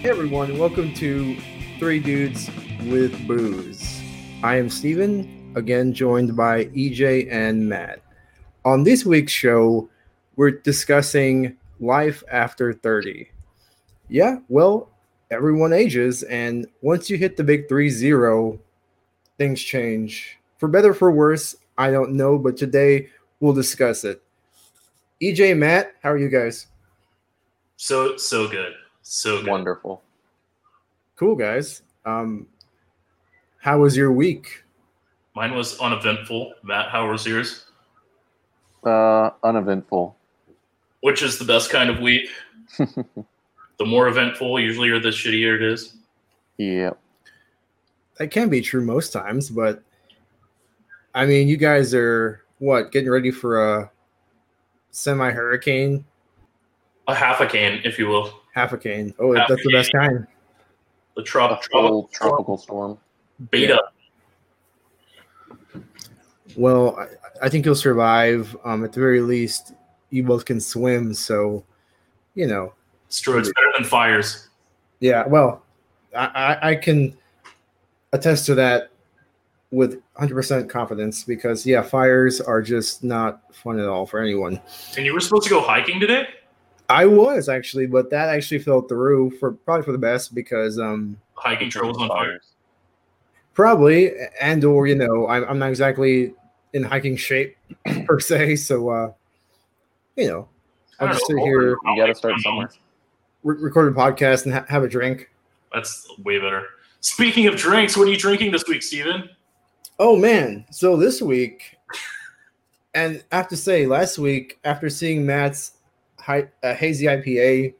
Hey everyone, welcome to Three Dudes with Booze. I am Steven, again joined by EJ and Matt. On this week's show, we're discussing life after 30. Yeah, well, everyone ages, and once you hit the big 3 0, things change. For better for worse, I don't know, but today we'll discuss it. EJ, Matt, how are you guys? So so good, so good. Wonderful. Cool, guys. Um, how was your week? Mine was uneventful. Matt, how was yours? Uh, uneventful. Which is the best kind of week? the more eventful, usually, or the shittier it is. Yeah. That can be true most times, but I mean, you guys are what getting ready for a semi hurricane, A half a can, if you will. Half a cane. Oh, Half that's the best kind. The A trop, full trop, tropical storm. beta. Well, I, I think you'll survive. Um, at the very least, you both can swim, so you know. It's true. It's better than fires. Yeah, well, I, I, I can attest to that with 100% confidence because, yeah, fires are just not fun at all for anyone. And you were supposed to go hiking today? I was actually, but that actually fell through for probably for the best because, um, Hiking trail on fire. probably and or you know, I'm, I'm not exactly in hiking shape per se, so uh, you know, I I'll don't just know. sit here, You got to start somewhere. re- record a podcast, and ha- have a drink. That's way better. Speaking of drinks, what are you drinking this week, Steven? Oh man! So this week, and I have to say, last week after seeing Matt's uh, hazy IPA,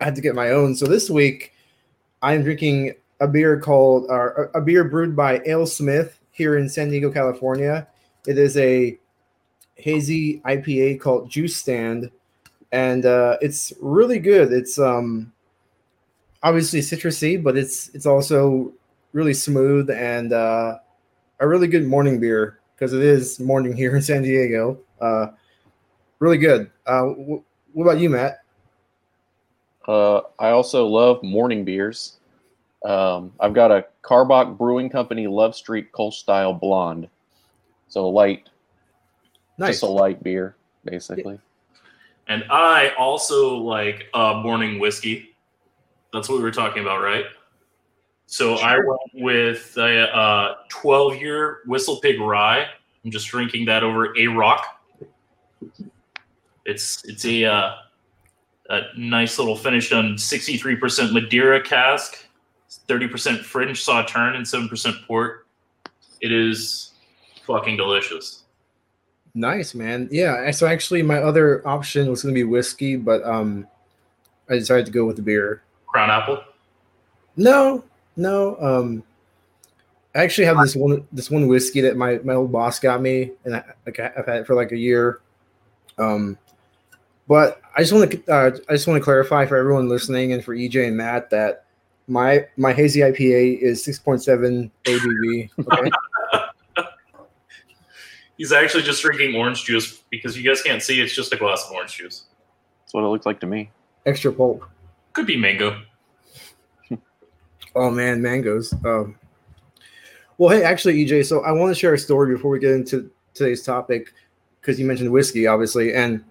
I had to get my own. So this week, I'm drinking a beer called uh, a beer brewed by AleSmith here in San Diego, California. It is a hazy IPA called Juice Stand, and uh, it's really good. It's um obviously citrusy, but it's it's also really smooth and uh, a really good morning beer because it is morning here in San Diego. Uh, really good. Uh, wh- what about you, Matt? Uh, I also love morning beers. Um, I've got a Karbach Brewing Company Love Street Kolsch Style Blonde. So light, Nice. just a light beer, basically. And I also like uh, morning whiskey. That's what we were talking about, right? So I went with a uh, 12 year WhistlePig Rye. I'm just drinking that over a rock. It's it's a, uh, a nice little finish on 63% Madeira cask, 30% French Sauterne, and 7% port. It is fucking delicious. Nice, man. Yeah. So actually, my other option was going to be whiskey, but um, I decided to go with the beer. Crown Apple. No, no. Um, I actually have this one this one whiskey that my my old boss got me, and I, like I've had it for like a year. Um, but I just want to uh, I just want to clarify for everyone listening and for EJ and Matt that my my hazy IPA is six point seven ABV. Okay. He's actually just drinking orange juice because you guys can't see. It's just a glass of orange juice. That's what it looks like to me. Extra pulp. Could be mango. Oh man, mangoes. Um, well, hey, actually, EJ, so I want to share a story before we get into today's topic because you mentioned whiskey, obviously, and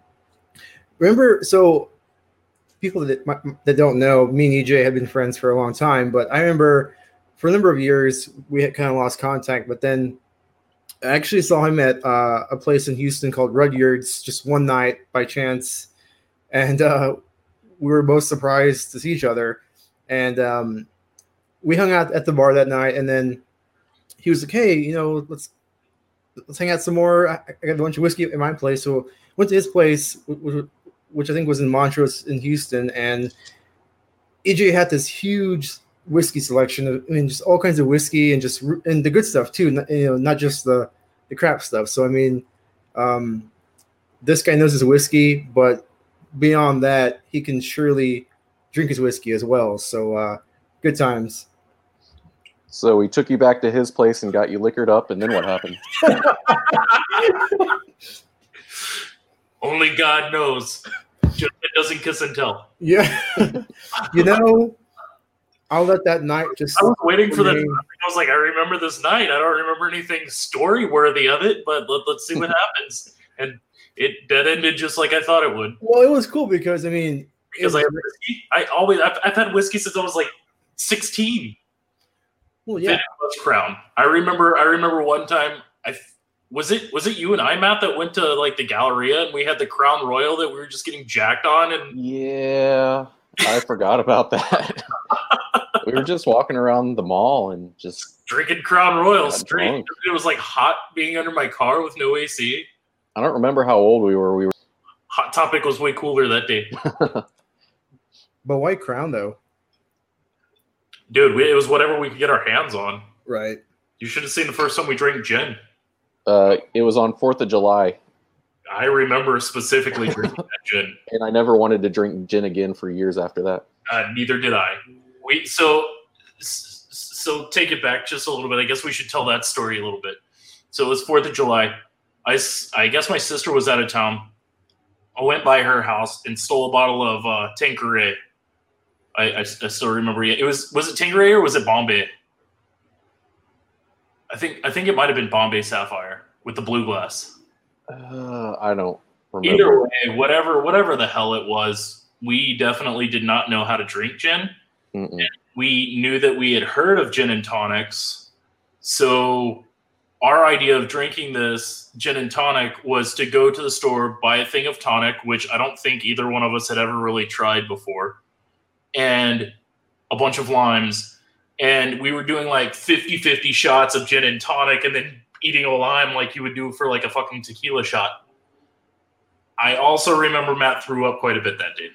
remember, so people that that don't know, me and EJ have been friends for a long time, but I remember for a number of years we had kind of lost contact, but then I actually saw him at uh, a place in Houston called Rudyard's just one night by chance, and uh, we were both surprised to see each other, and um, we hung out at the bar that night, and then he was like, "Hey, you know, let's let's hang out some more. I, got a bunch of whiskey at my place." So went to his place, which I think was in Montrose in Houston, and EJ had this huge whiskey selection. Of, I mean, just all kinds of whiskey and just and the good stuff too. not- You know, not just the the crap stuff. So I mean, um, this guy knows his whiskey, but beyond that, he can surely drink his whiskey as well. So uh, good times. So he took you back to his place and got you liquored up, and then what happened? Only God knows. Just it doesn't kiss and tell. Yeah. you know, I'll let that night just. I was waiting for the. I was like, I remember this night. I don't remember anything story worthy of it, but let, let's see what happens. And it dead ended just like I thought it would. Well, it was cool because I mean, Because I whiskey. I always I've, I've had whiskey since I was like 16. well, Yeah. yeah, Crown. I remember. I remember one time. I was it. Was it you and I, Matt, that went to like the Galleria and we had the Crown Royal that we were just getting jacked on and Yeah, I forgot about that. we were just walking around the mall and just drinking Crown Royal Got straight. drunk. It was like hot being under my car with no AC. I don't remember how old we were. We were Hot Topic was way cooler that day, but White Crown though, dude. We, it was whatever we could get our hands on. right? You should have seen the first time we drank gin. Uh it was on 4th of July I remember specifically drinking that gin. and I never wanted to drink gin again for years after that. Uh, neither did I. We so so take it back just a little bit. I guess we should tell that story a little bit. So it was Fourth of July. I I guess my sister was out of town. I went by her house and stole a bottle of uh, Tanqueray. I, I, I still remember it. It was was it Tanqueray or was it Bombay? I think I think it might have been Bombay Sapphire with the blue glass. Uh, I don't remember. Either way, whatever whatever the hell it was, we definitely did not know how to drink gin. We knew that we had heard of gin and tonics. So our idea of drinking this gin and tonic was to go to the store, buy a thing of tonic, which I don't think either one of us had ever really tried before, and a bunch of limes. And we were doing like 50 50 shots of gin and tonic and then eating a lime like you would do for like a fucking tequila shot. I also remember Matt threw up quite a bit that day.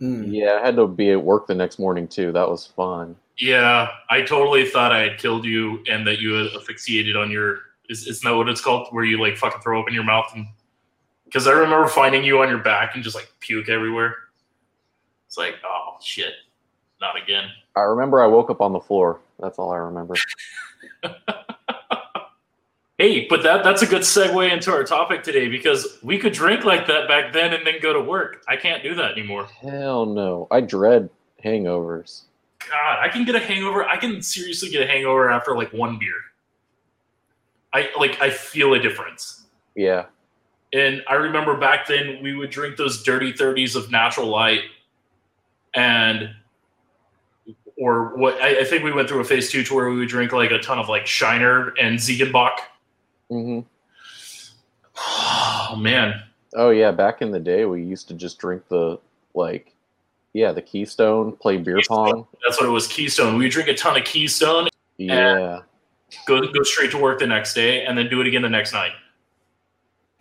Mm. Yeah, I had to be at work the next morning too. That was fun. Yeah, I totally thought I had killed you and that you had asphyxiated on your. Is, isn't that what it's called? Where you like fucking throw up in your mouth and. Because I remember finding you on your back and just like puke everywhere. It's like, oh shit, not again. I remember I woke up on the floor. That's all I remember. Hey, but that that's a good segue into our topic today because we could drink like that back then and then go to work. I can't do that anymore. Hell no. I dread hangovers. God, I can get a hangover. I can seriously get a hangover after like one beer. I like I feel a difference. Yeah. And I remember back then we would drink those dirty 30s of natural light and or what I, I think we went through a phase two to where we would drink like a ton of like Shiner and Ziegenbock. hmm Oh man. Oh yeah. Back in the day, we used to just drink the like, yeah, the Keystone, play beer pong. That's what it was, Keystone. We drink a ton of Keystone, Yeah. go go straight to work the next day, and then do it again the next night.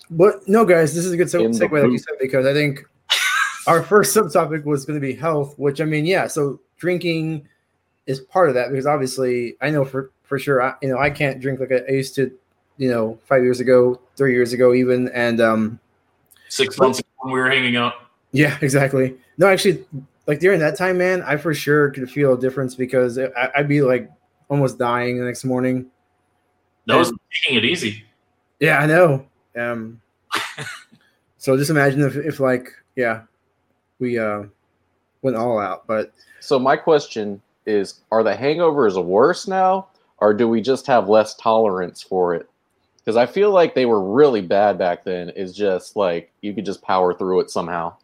But no, guys, this is a good se- In the segue, like you said, because I think our first subtopic was going to be health, which I mean, yeah. So drinking is part of that because obviously, I know for for sure, I, you know, I can't drink like I I used to, you know, five years ago, three years ago, even, and um, Six months ago when we were hanging out. yeah, exactly. No, actually, like during that time, man, I for sure could feel a difference because I, I'd be like almost dying the next morning. That was taking it easy. Yeah, I know. Um, so just imagine if, if like, yeah, we uh went all out. But So my question is: Are the hangovers worse now, or do we just have less tolerance for it? Because I feel like they were really bad back then. Is just like you could just power through it somehow.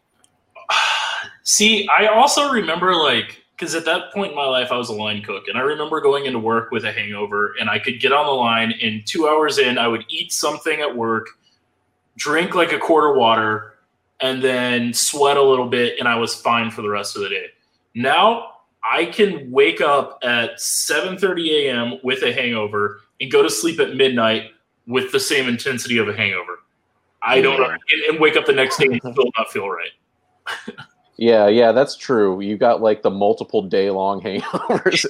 See, I also remember like because at that point in my life I was a line cook, and I remember going into work with a hangover, and I could get on the line, and two hours in, I would eat something at work, drink like a quart of water, and then sweat a little bit, and I was fine for the rest of the day. Now I can wake up at 7:30 a.m. with a hangover and go to sleep at midnight with the same intensity of a hangover. I don't Yeah. and, and wake up the next day and still not feel right. Yeah, yeah, that's true. You got like the multiple day long hangovers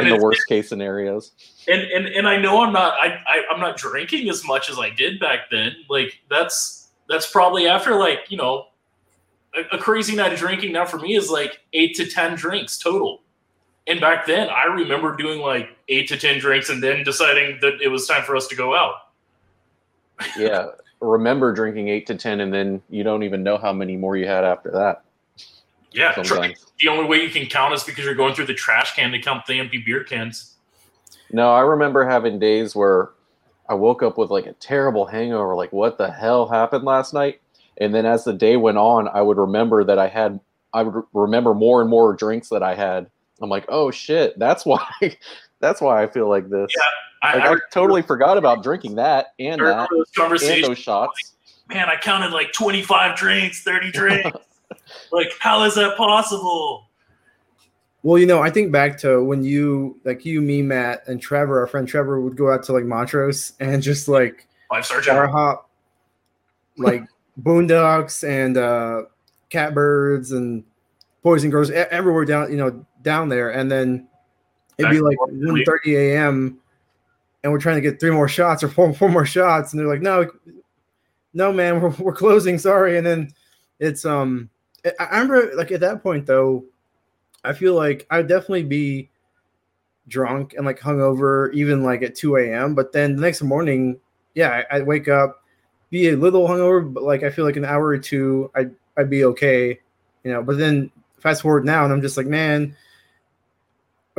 in the worst case scenarios. and and and I know I'm not I, I I'm not drinking as much as I did back then. Like that's that's probably after like you know a, a crazy night of drinking now for me is like eight to ten drinks total. And back then, I remember doing like eight to ten drinks and then deciding that it was time for us to go out. Yeah. remember drinking eight to ten, and then you don't even know how many more you had after that. Yeah, the only way you can count is because you're going through the trash can to count the empty beer cans. No, I remember having days where I woke up with like a terrible hangover, like what the hell happened last night? And then as the day went on, I would remember that I had I would remember more and more drinks that I had. I'm like, oh shit, that's why that's why I feel like this. I, Like, I I totally forgot about drinking that and that those and those shots. Man, I counted like 25 drinks, 30 drinks. like, how is that possible? Well, you know, I think back to when you, like you, me, Matt, and Trevor, our friend Trevor, would go out to like Montrose and just like Five star bar hop, like boondocks and uh, catbirds and poison girls everywhere down, you know, down there. And then it'd be like 1 a.m. and we're trying to get three more shots or four, four more shots. And they're like, no, no, man, we're, we're closing. Sorry. And then it's, um, I I remember like at that point though, I feel like I'd definitely be drunk and like hungover even like at 2 a.m. But then the next morning, yeah, I, I'd wake up, be a little hungover, but like I feel like an hour or two, I'd I'd be okay, you know. But then fast forward now, and I'm just like, man.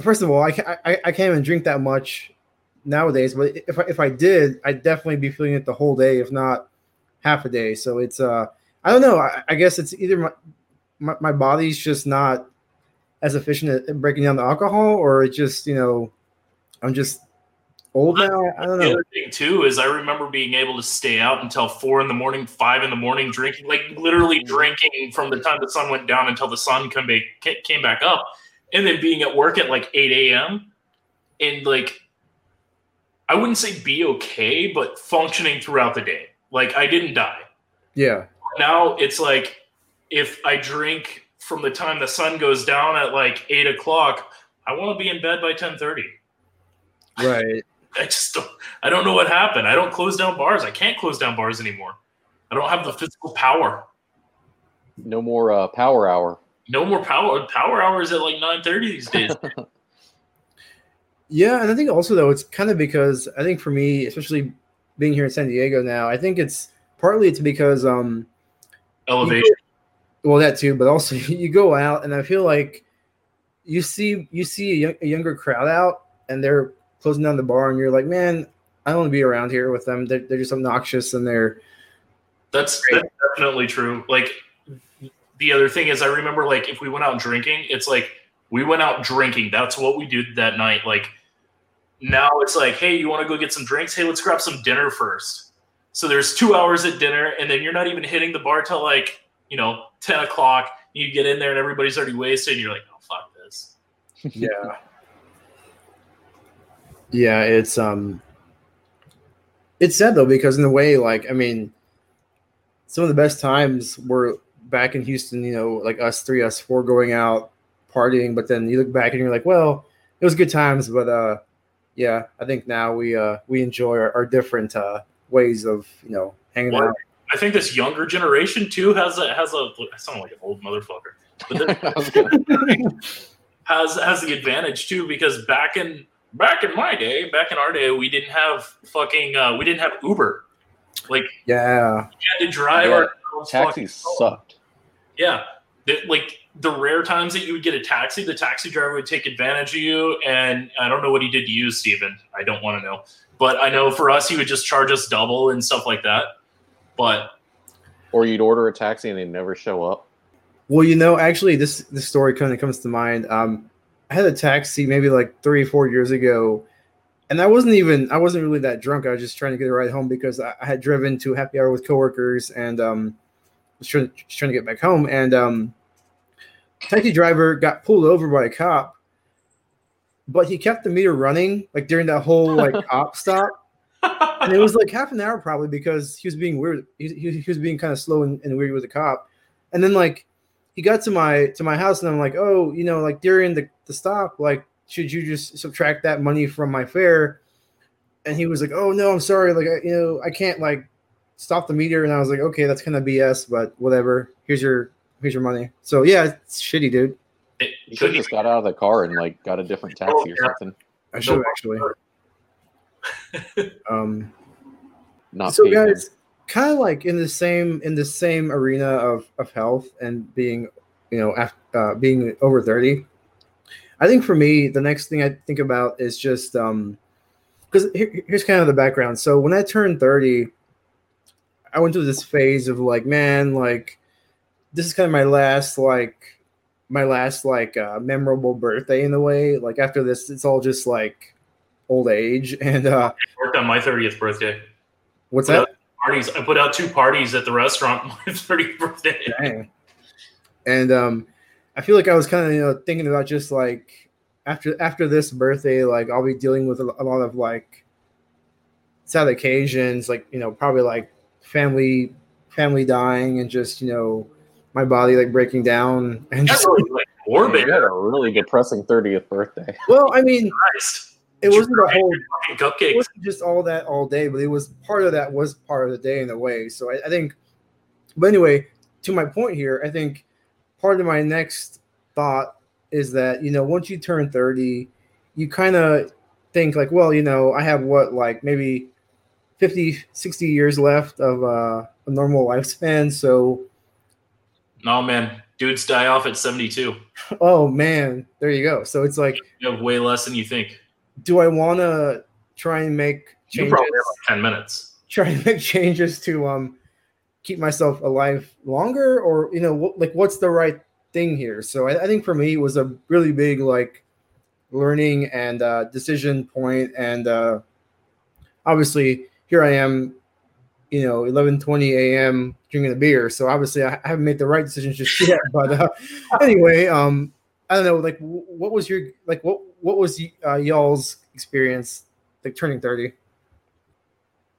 First of all, I ca- I, I can't even drink that much nowadays. But if I, if I did, I'd definitely be feeling it the whole day, if not half a day. So it's uh, I don't know. I, I guess it's either my, my my body's just not as efficient at breaking down the alcohol, or it just you know, I'm just old now. I don't The other thing too is I remember being able to stay out until four in the morning, five in the morning, drinking, like literally mm-hmm. drinking from the time the sun went down until the sun come back, came back up, and then being at work at like eight a.m. and like I wouldn't say be okay, but functioning throughout the day. Like I didn't die. Yeah, Now it's like if I drink from the time the sun goes down at like eight o'clock, I want to be in bed by ten thirty. right. I just don't, I don't know what happened. I don't close down bars. I can't close down bars anymore. I don't have the physical power. No more uh, power hour. No more power. Power hours at like nine thirty these days. Yeah, and I think also though it's kind of because I think for me, especially being here in San Diego now, I think it's partly it's because um Elevation. well that too, but also you go out and I feel like you see you see a, young, a younger crowd out and they're closing down the bar and you're like, man, I don't want to be around here with them. They're, they're just obnoxious and they're That's, that's definitely true. Like the other thing is, I remember like if we went out drinking, it's like we went out drinking. That's what we did that night. Like now it's like, hey, you want to go get some drinks? Hey, let's grab some dinner first. So there's two hours at dinner, and then you're not even hitting the bar till like you know ten o'clock. You get in there and everybody's already wasted. And you're like, oh fuck this. yeah yeah it's um it's sad though because in a way like i mean some of the best times were back in houston you know like us three us four going out partying but then you look back and you're like well it was good times but uh yeah i think now we uh we enjoy our, our different uh ways of you know hanging Well, out I think this younger generation too has a has a. I sound like an old motherfucker, but this I was gonna- has has the advantage too because back in back in my day, back in our day, we didn't have fucking uh, we didn't have Uber. Like yeah we had to drive Yeah, ourselves. fucking Taxis sucked. Yeah, The- like the rare times that you would get a taxi, the taxi driver would take advantage of you. And I don't know what he did to you, Steven. I don't want to know, but I know for us, he would just charge us double and stuff like that. But Or you'd order a taxi and they'd never show up. Well, you know, actually, this this story kind of comes to mind. Um, I had a taxi maybe like three, four years ago, and I wasn't even I wasn't really that drunk. I was just trying to get a ride home because I, I had driven to happy hour with coworkers and um, was trying, just trying to get back home. And um, taxi driver got pulled over by a cop, but he kept the meter running like during that whole like cop stop and it was like half an hour probably because he was being weird. He, he, he was being kind of slow and, and weird with the cop. And then like he got to my to my house and I'm like, oh, you know, like during the, the stop, like should you just subtract that money from my fare? And he was like, oh no, I'm sorry, like I, you know, I can't like stop the meter. And I was like, okay, that's kind of BS, but whatever. Here's your here's your money. So yeah, it's shitty, dude. it You should have just got out of the car and like got a different taxi or yeah. something. I should No, actually. Um, Not so pay him. Kind of like in the same in the same arena of of health and being you know after, uh, being over 30 i think for me the next thing i think about is just um because here, here's kind of the background. So when i turned 30 i went through this phase of like man like this is kind of my last like my last like uh, memorable birthday in a way. Like after this it's all just like old age. And uh I worked on my 30th birthday. what's that parties. I put out two parties at the restaurant on my 30th birthday. Dang. And um, I feel like I was kind of you know thinking about just like after after this birthday, like I'll be dealing with a, a lot of like sad occasions, like you know probably like family family dying and just you know my body like breaking down and That's just really, like morbid. You had a really depressing 30th birthday. well, I mean Christ. It Did wasn't a whole it wasn't just all that all day, but it was part of that was part of the day in a way. So I, I think, but anyway, to my point here, I think part of my next thought is that you know once you turn 30 you kind of think like well you know i have what like maybe 50 60 years left of uh, a normal lifespan so No, man. Dudes die off at 72. oh man there you go so it's like You have way less than you think. Do i want to try and make You changes probably have like 10 minutes. try to make changes to um keep myself alive longer or you know what, like what's the right thing here so I, I think for me it was a really big like learning and uh, decision point and uh, obviously here i am you know 11 20 a.m drinking a beer so obviously i haven't made the right decisions just yet but uh, anyway um i don't know like what was your like what what was y- uh, y'all's experience like turning 30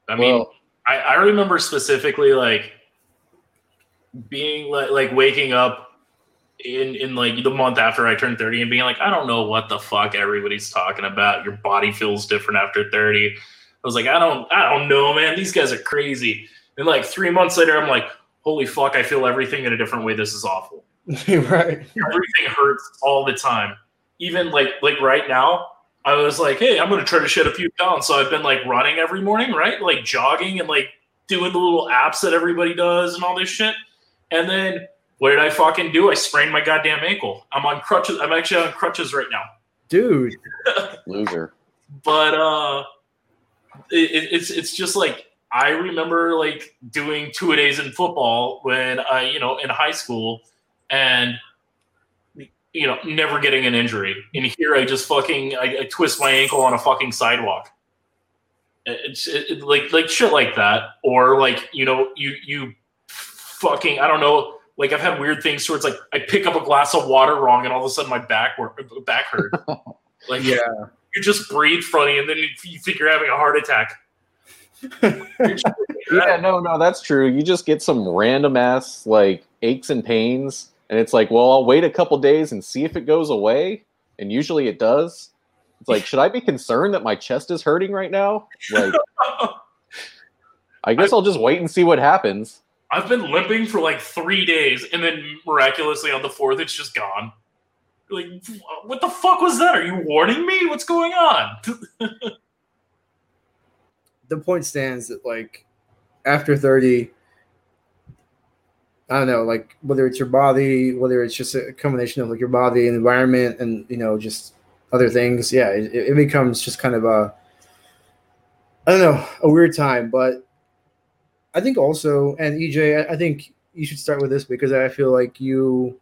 I mean, Well, I, I remember specifically like being like, like waking up in in like the month after I turned 30 and being like, I don't know what the fuck everybody's talking about. Your body feels different after 30. I was like, I don't I don't know, man. These guys are crazy. And like three months later, I'm like, holy fuck, I feel everything in a different way. This is awful. right Everything hurts all the time. Even like like right now, I was like, hey, I'm gonna try to shed a few pounds. So I've been like running every morning, right? Like jogging and like doing the little apps that everybody does and all this shit. And then what did I fucking do? I sprained my goddamn ankle. I'm on crutches. I'm actually on crutches right now. dude loser. But uh it, it- it's it's just like I remember like doing two a days in football when I, you know, in high school and you know, never getting an injury. And here I just fucking I, I twist my ankle on a fucking sidewalk. It's it, it- like like shit like that, or like you know you you fucking I don't know. Like I've had weird things where it's like I pick up a glass of water wrong, and all of a sudden my back wor- back hurt. like yeah you just breathe funny, and then you, you think you're having a heart attack. Yeah, no, no, that's true. You just get some random ass like aches and pains, and it's like, well, I'll wait a couple days and see if it goes away, and usually it does. It's like, should I be concerned that my chest is hurting right now? Like, I guess I'll just wait and see what happens. I've been limping for like three days, and then miraculously on the fourth, it's just gone. Like, what the fuck was that? Are you warning me? What's going on? the point stands that like after 30 i don't know like whether it's your body whether it's just a combination of like your body and environment and you know just other things yeah it, it becomes just kind of a i don't know a weird time but i think also and ej I, I think you should start with this because i feel like you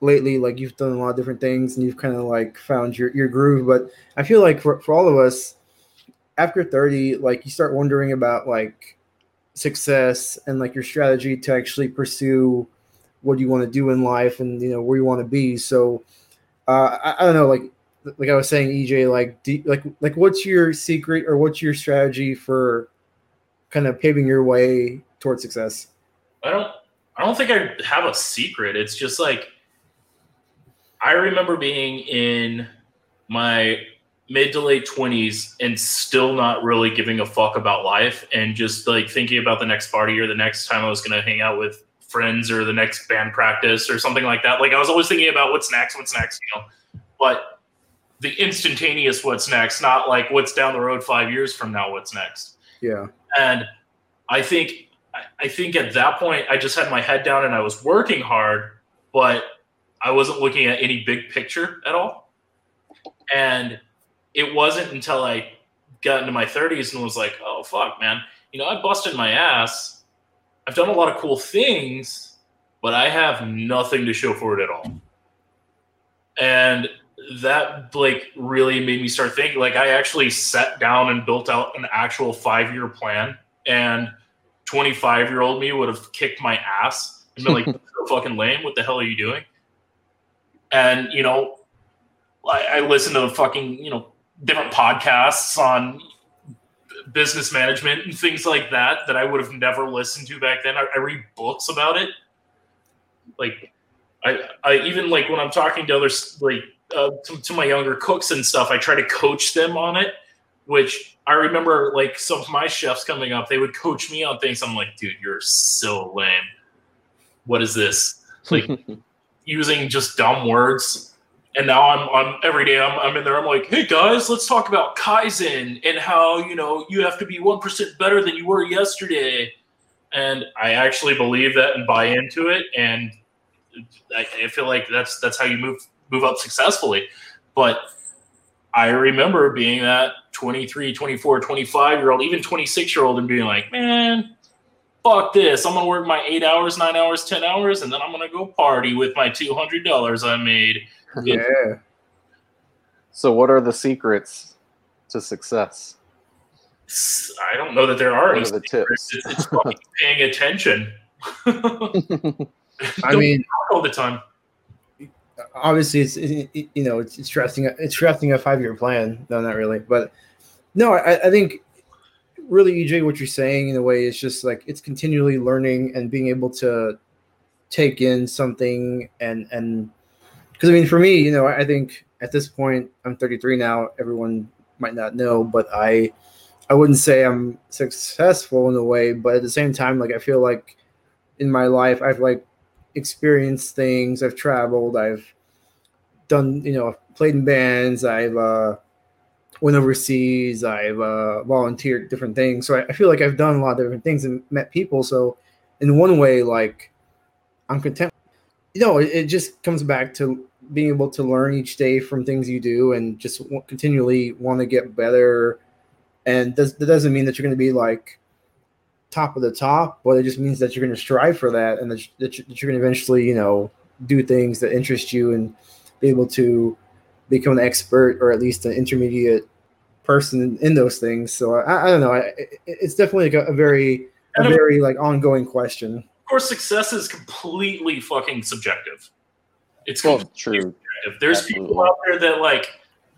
lately like you've done a lot of different things and you've kind of like found your, your groove but i feel like for, for all of us after 30 like you start wondering about like success and like your strategy to actually pursue what you want to do in life and you know where you want to be so uh I, I don't know like like i was saying ej like do, like like what's your secret or what's your strategy for kind of paving your way towards success I don't I don't think I have a secret. It's just like I remember being in my mid to late 20s and still not really giving a fuck about life and just like thinking about the next party or the next time I was going to hang out with friends or the next band practice or something like that. Like I was always thinking about what's next, what's next, you know. But the instantaneous what's next, not like what's down the road 5 years from now what's next yeah and I think I think at that point I just had my head down and I was working hard, but I wasn't looking at any big picture at all. And it wasn't until I got into my 30s and was like, oh fuck, man, you know, I busted my ass. I've done a lot of cool things, but I have nothing to show for it at all. And that like really made me start thinking like I actually sat down and built out an actual 5-year plan and 25 year old me would have kicked my ass and been like, so fucking lame. What the hell are you doing? And, you know, I, I listen to the fucking, you know, different podcasts on business management and things like that that I would have never listened to back then. I, I read books about it. Like, I, I even like when I'm talking to others, like uh, to, to my younger cooks and stuff, I try to coach them on it, which I remember like some of my chefs coming up, they would coach me on things. I'm like, dude, you're so lame. What is this? Like using just dumb words. And now I'm every day I'm, I'm in there. I'm like, hey guys, let's talk about Kaizen and how, you know, you have to be 1% better than you were yesterday. And I actually believe that and buy into it. And I, I feel like that's, that's how you move, move up successfully. But I remember being that 23, 24, 25 year old, even 26 year old, and being like, man, fuck this. I'm to work my eight hours, nine hours, 10 hours, and then I'm to go party with my $200 I made. Yeah. So, what are the secrets to success? I don't know that there are What any are the secrets. tips? It's, it's paying attention. I mean, all the time. obviously it's it, it- you know it's, it's drafting a, it's drafting a five year plan no not really but no I, I think really ej what you're saying in a way is just like it's continually learning and being able to take in something and and because i mean for me you know i think at this point i'm 33 now everyone might not know but i i wouldn't say i'm successful in a way but at the same time like i feel like in my life i've like experienced things. I've traveled. I've done, you know, played in bands. I've uh, went overseas. I've uh, volunteered different things. So I, I feel like I've done a lot of different things and met people. So in one way, like I'm content. You know, it, it just comes back to being able to learn each day from things you do and just w- continually want to get better. And does, that doesn't mean that you're going to be like top of the top, but it just means that you're going to strive for that and that, that you- that you're going to eventually, you know, do things that interest you and be able to become an expert or at least an intermediate person in, those things. So I, I don't know. I, it, it's definitely like a, a very, a very like ongoing question. Of course, success is completely fucking subjective. It's well, completely true. If there's people out there that like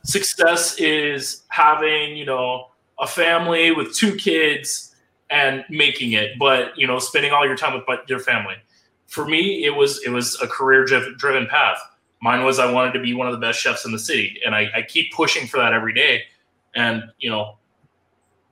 success is having, you know, a family with two kids and making it, but you know, spending all your time with but your family. For me, it was it was a career driven path. Mine was I wanted to be one of the best chefs in the city, and I, I keep pushing for that every day. And you know,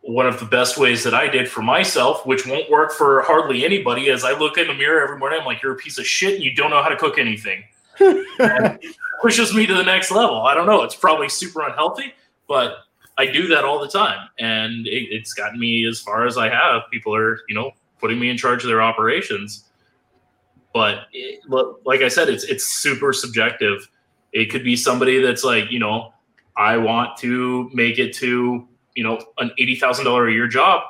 one of the best ways that I did for myself, which won't work for hardly anybody, is I look in the mirror every morning. I'm like, "You're a piece of shit, and you don't know how to cook anything." It pushes me to the next level. I don't know. It's probably super unhealthy, but I do that all the time, and it, it's gotten me as far as I have. People are, you know, putting me in charge of their operations. But it, like I said, it's it's super subjective. It could be somebody that's like, you know, I want to make it to, you know, an eighty thousand dollar a year job,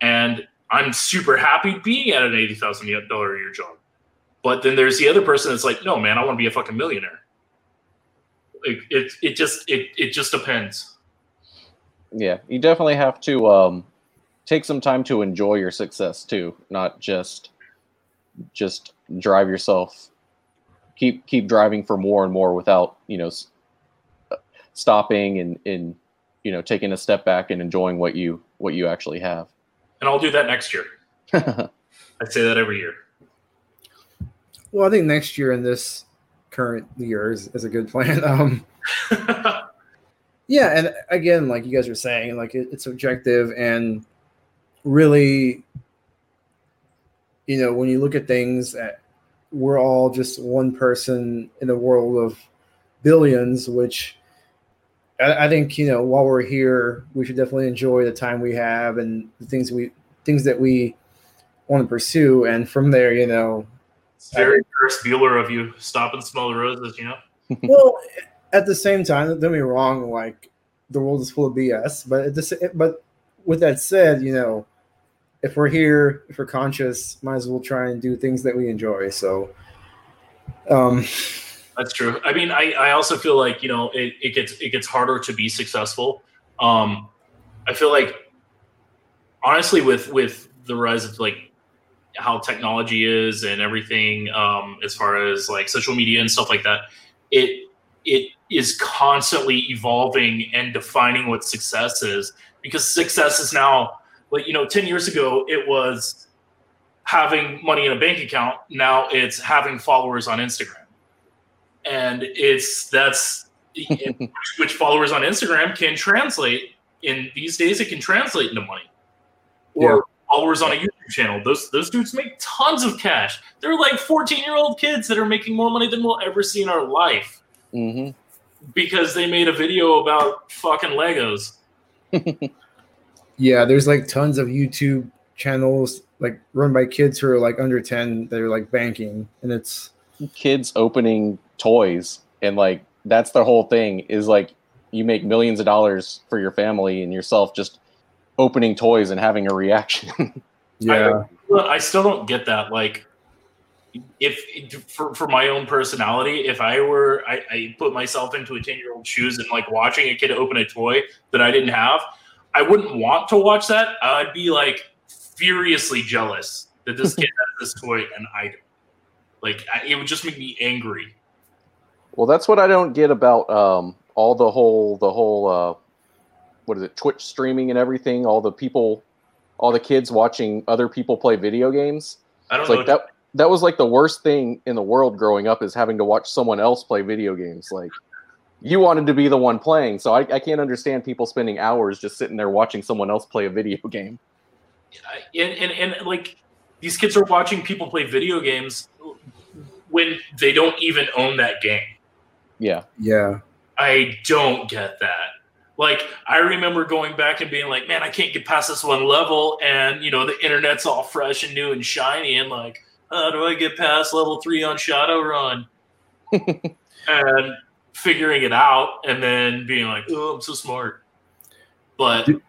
and I'm super happy being at an eighty thousand dollar a year job. But then there's the other person that's like, no, man, I want to be a fucking millionaire. It, it, it just it, it just depends. Yeah, you definitely have to um, take some time to enjoy your success too, not just just drive yourself. Keep keep driving for more and more without you know stopping and and you know taking a step back and enjoying what you what you actually have. And I'll do that next year. I say that every year. Well, I think next year in this current year is, is a good plan. Um, yeah, and again, like you guys were saying, like it, it's objective and really, you know, when you look at things, uh, we're all just one person in a world of billions, which I, I think you know. While we're here, we should definitely enjoy the time we have and the things we things that we want to pursue, and from there, you know, It's very Ferris Bueller of you. Stop and smell the roses, you know? well, at the same time, don't be wrong, like the world is full of BS. But at the, but with that said, you know, if we're here, if we're conscious, might as well try and do things that we enjoy. So, um, That's true. I mean, I, I also feel like, you know, it, it gets it gets harder to be successful. Um I feel like honestly with with the rise of like how technology is and everything, um, as far as like social media and stuff like that, it it is constantly evolving and defining what success is because success is now like you know 10 years ago it was having money in a bank account now it's having followers on instagram and it's that's which followers on instagram can translate in these days it can translate into money. Or Yeah. followers on a youtube channel. Those those dudes make tons of cash. They're like 14 year old kids that are making more money than we'll ever see in our life. Hmm because they made a video about fucking legos. Yeah, there's like tons of YouTube channels like run by kids who are like under 10 that are like banking, and it's Kids opening toys and like that's the whole thing is like you make millions of dollars for your family and yourself just opening toys and having a reaction. yeah, Well, I still don't get that. Like, if for, for my own personality, if I were, I, I put myself into a 10 year old shoes and like watching a kid open a toy that I didn't have, I wouldn't want to watch that. I'd be like furiously jealous that this kid has this toy and I don't. Like, I, it would just make me angry. Well, that's what I don't get about um, all the whole the whole uh, what is it Twitch streaming and everything. All the people, all the kids watching other people play video games. I don't It's know. like that. That was like the worst thing in the world growing up is having to watch someone else play video games. Like you wanted to be the one playing, so I, I can't understand people spending hours just sitting there watching someone else play a video game. and, and and like these kids are watching people play video games when they don't even own that game. Yeah, yeah, I don't get that. Like I remember going back and being like, man, I can't get past this one level, and you know the internet's all fresh and new and shiny, and like, how do I get past level three on Shadowrun? and figuring it out, and then being like, oh, I'm so smart. But Dude,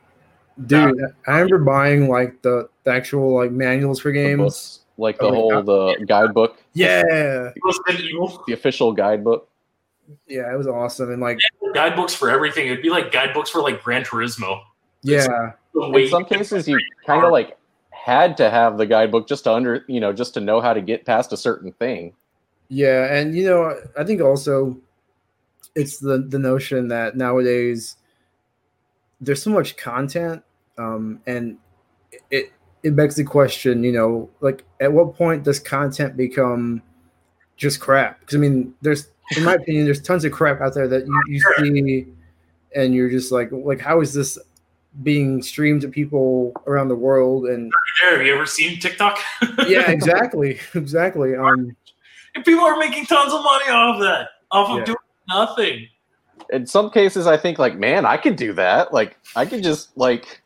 dude. I remember buying like the, the actual like manuals for games. books, like the Oh, whole the guidebook, Yeah, the official guidebook. Yeah, it was awesome, and like guidebooks for everything. It'd be like guidebooks for like Gran Turismo. yeah, In some cases, you kind of like had to have the guidebook just to under you know just to know how to get past a certain thing. Yeah, and you know, I think also it's the the notion that nowadays there's so much content, um, and it it begs the question, you know, like at what point does content become just crap? Because I mean, there's in my opinion, there's tons of crap out there that you, you see, and you're just like, like how is this being streamed to people around the world? And. Have you ever seen TikTok? yeah, exactly, exactly. Um, And people are making tons of money off of that, off of Yeah. doing nothing. In some cases, I think like, man, I could do that. Like, I could just like,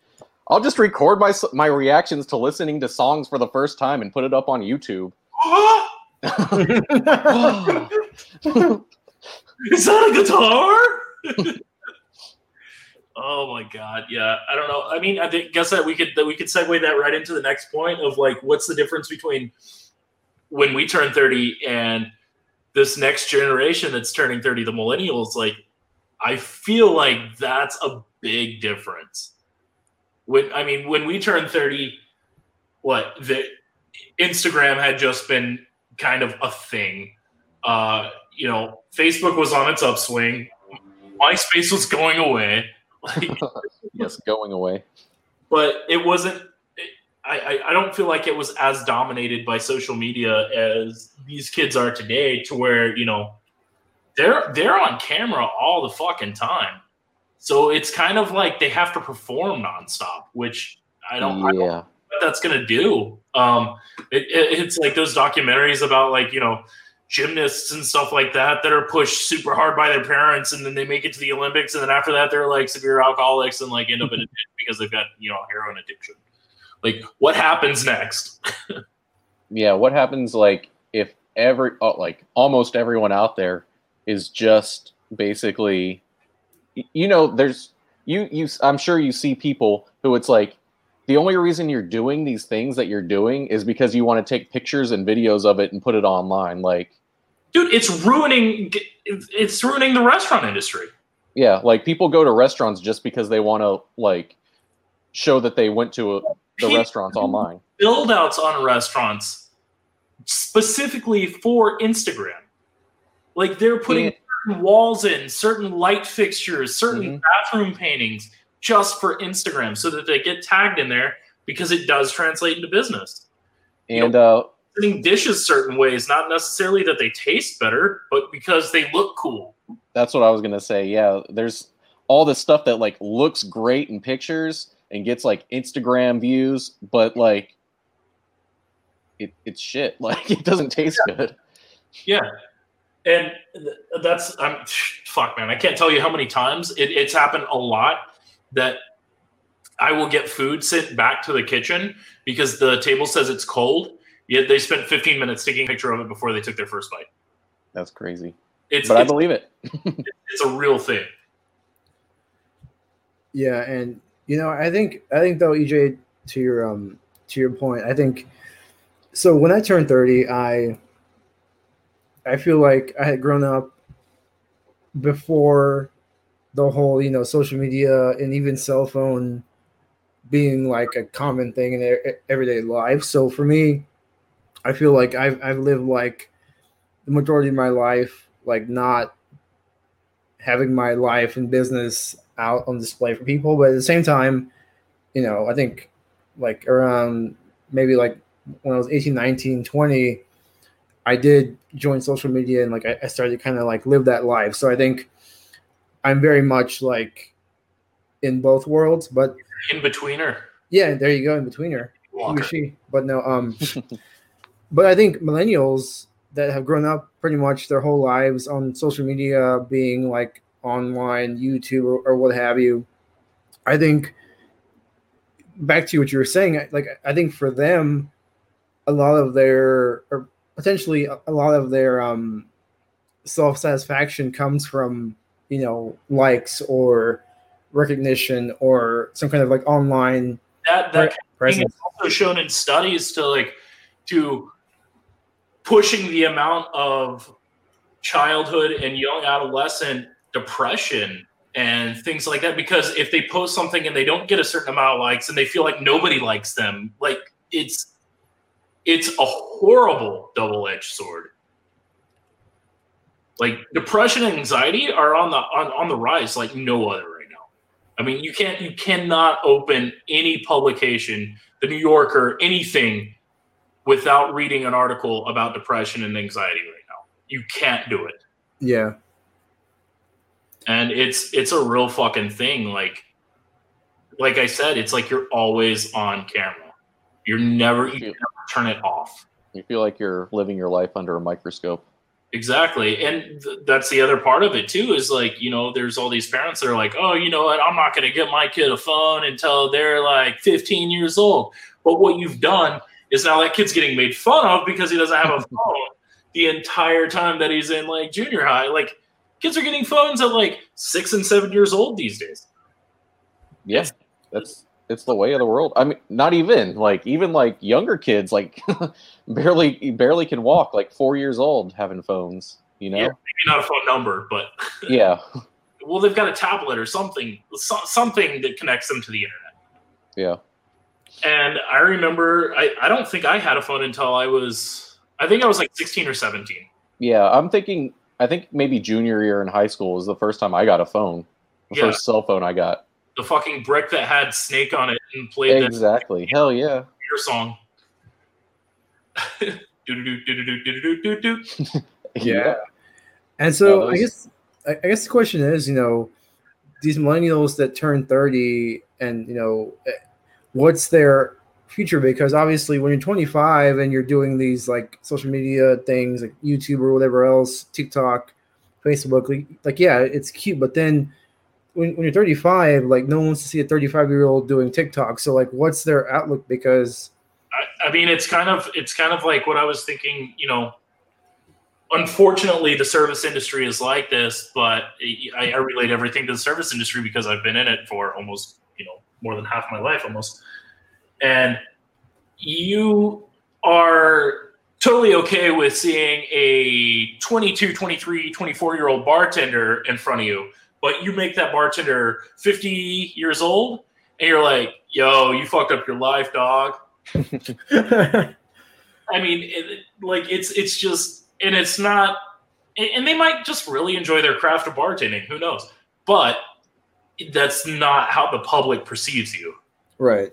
I'll just record my my reactions to listening to songs for the first time and put it up on YouTube. Is that a guitar? oh my god, yeah. I don't know. I mean, I think, guess that we could that we could segue that right into the next point of like, what's the difference between when we turn thirty and this next generation that's turning thirty, the millennials? Like, I feel like that's a big difference. When I mean, when we turned thirty, what the Instagram had just been kind of a thing. Uh, you know, Facebook was on its upswing. MySpace was going away, like, yes, going away. but it wasn't. I, I, I don't feel like it was as dominated by social media as these kids are today. To where you know they're they're on camera all the fucking time, so it's kind of like they have to perform nonstop, which I don't. I don't Yeah, what that's gonna do. Um, it, it, it's like those documentaries about like you know gymnasts and stuff like that that are pushed super hard by their parents, and then they make it to the Olympics, and then after that they're like severe alcoholics and like end up in a because they've got you know heroin addiction. Like, what happens next? yeah, what happens like if every oh, like almost everyone out there is just basically you know there's you you I'm sure you see people who it's like the only reason you're doing these things that you're doing is because you want to take pictures and videos of it and put it online like dude it's ruining it's ruining the restaurant industry yeah like people go to restaurants just because they want to like show that they went to a, the people restaurants online build outs on restaurants specifically for instagram like they're putting yeah. walls in certain light fixtures certain mm-hmm. bathroom paintings just for Instagram so that they get tagged in there because it does translate into business. And you know, uh, putting dishes certain ways, not necessarily that they taste better, but because they look cool. That's what I was gonna say. Yeah, there's all this stuff that like looks great in pictures and gets like Instagram views, but like it, it's shit. Like it doesn't taste yeah. good. Yeah. And that's I'm fuck man. I can't tell you how many times it, it's happened a lot that I will get food sent back to the kitchen because the table says it's cold. Yet they spent 15 minutes taking a picture of it before they took their first bite. That's crazy. It's, but it's, I believe it. it's a real thing. Yeah, and you know, I think I think though, EJ, to your um to your point, I think so. When I turned 30, I I feel like I had grown up before the whole you know social media and even cell phone being like a common thing in everyday life. So for me i feel like i've, I've lived like the majority of my life like not having my life and business out on display for people. But at the same time you know i think like around maybe like when i was 18 19 20 i did join social media and like i, I started to kind of like live that life. So i think I'm very much like in both worlds, but in betweener. Yeah, there you go, in betweener. He she, but no, um, but I think millennials that have grown up pretty much their whole lives on social media, being like online, YouTube, or, or what have you. I think back to what you were saying, like I think for them, a lot of their or potentially a lot of their um self satisfaction comes from you know likes or recognition or some kind of like online that that presence. also shown in studies to like to pushing the amount of childhood and young adolescent depression and things like that because if they post something and they don't get a certain amount of likes and they feel like nobody likes them like it's it's a horrible double-edged sword like depression and anxiety are on the on, on the rise like no other right now. I mean, you can't you cannot open any publication, the New Yorker, anything without reading an article about depression and anxiety right now. You can't do it. Yeah. And it's it's a real fucking thing like like I said, it's like you're always on camera. You're never you never turn it off. You feel like you're living your life under a microscope. Exactly. And th- that's the other part of it too is like, you know, there's all these parents that are like, oh, you know what? I'm not going to get my kid a phone until they're like 15 years old. But what you've done is now that kid's getting made fun of because he doesn't have a phone the entire time that he's in like junior high. Like kids are getting phones at like six and seven years old these days. Yes. Yeah, that's it's the way of the world. I mean, not even like even like younger kids like barely barely can walk, like four years old, having phones. You know, yeah, maybe not a phone number, but yeah. well, they've got a tablet or something, so, something that connects them to the internet. Yeah. And I remember, I, I don't think I had a phone until I was, I think I was like 16 or 17. Yeah, I'm thinking, I think maybe junior year in high school was the first time I got a phone. The yeah. first cell phone I got the fucking brick that had Snake on it and played exactly. Hell yeah, your song. yeah. And so I guess I guess the question is, you know, these millennials that turn 30 and you know eh, what's their future because obviously when you're 25 and you're doing these like social media things like YouTube or whatever else, TikTok, Facebook, like, like yeah, it's cute, but then when, when you're 35, like no one wants to see a 35 year old doing TikTok. So like, what's their outlook? Because I, I mean, it's kind of it's kind of like what I was thinking. You know, unfortunately, the service industry is like this, but I, I relate everything to the service industry because I've been in it for almost you know more than half my life almost, and you are totally okay with seeing a 22 23 24 year old bartender in front of you but you make that bartender 50 years old and you're like yo you fucked up your life dog i mean it, like it's it's just and it's not and they might just really enjoy their craft of bartending who knows but that's not how the public perceives you right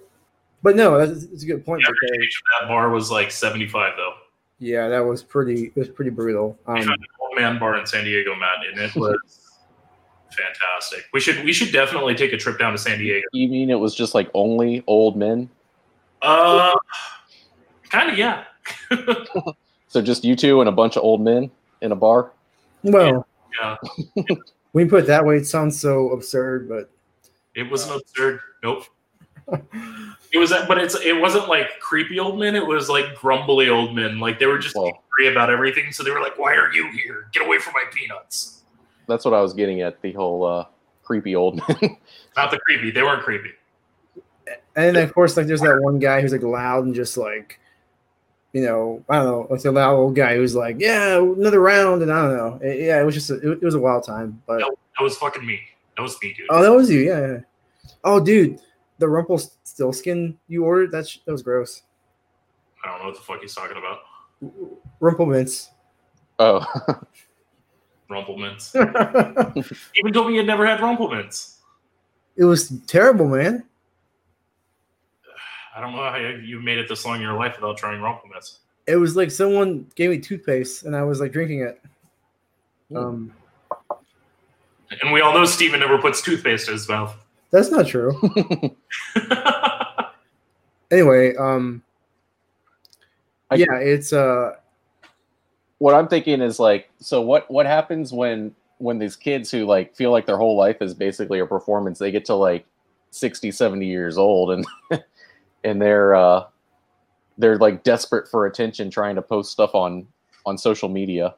but no that's, that's a good point the average age of that bar was like 75 though yeah, that was pretty. It was pretty brutal. Um, we found an old man bar in San Diego, Matt, and it was fantastic. We should we should definitely take a trip down to San Diego. You mean it was just like only old men? Uh, kind of, yeah. so just you two and a bunch of old men in a bar. Well, yeah. when you put it that way, it sounds so absurd, but it wasn't absurd. Nope. It was, but it's it wasn't like creepy old men. It was like grumbly old men. Like they were just well, angry about everything. So they were like, "Why are you here? Get away from my peanuts." That's what I was getting at. The whole uh, creepy old men. Not the creepy. They weren't creepy. And then of course, like there's that one guy who's like loud and just like, you know, I don't know, like the loud old guy who's like, "Yeah, another round," and I don't know. It, yeah, it was just a, it, was a wild time. But that, that was fucking me. That was me, dude. Oh, that was you. Yeah. yeah. Oh, dude the Rumpelstiltskin you ordered, that's that was gross. I don't know what the fuck he's talking about. Rumple Minze. Oh. Rumple Minze. Even told me you had never had Rumple Minze. It was terrible, man. I don't know how you made it this long in your life without trying Rumple Minze. It was like someone gave me toothpaste and I was like drinking it. Um, and we all know Steven never puts toothpaste in his mouth. That's not true. anyway, um, yeah, it's uh. What I'm thinking is like, so what what happens when when these kids who like feel like their whole life is basically a performance, they get to like 60, 70 years old and and they're uh they're like desperate for attention trying to post stuff on on social media.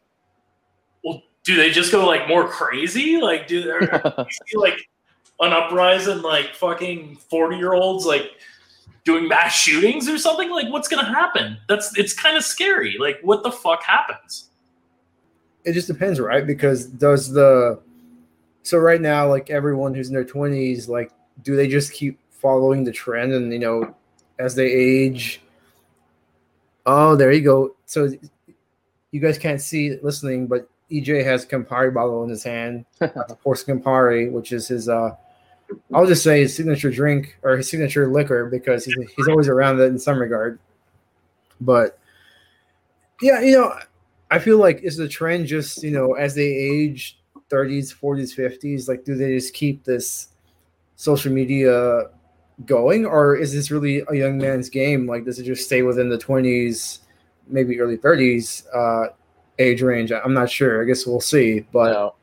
Well, do they just go like more crazy? Like do they see like an uprising like fucking 40 year olds like doing mass shootings or something? Like what's gonna happen? That's it's kind of scary. Like what the fuck happens? It just depends right? Because does the so right now like everyone who's in their 20s like do they just keep following the trend and you know as they age? Oh there you go. So you guys can't see listening but ej has campari bottle in his hand horse campari which is his uh I'll just say his signature drink or his signature liquor because he's, he's always around that in some regard. But yeah, you know, I feel like is the trend just you know as they age, 30s, 40s, 50s, like do they just keep this social media going, or is this really a young man's game? Like, does it just stay within the 20s, maybe early 30s uh, age range? I'm not sure. I guess we'll see. But no.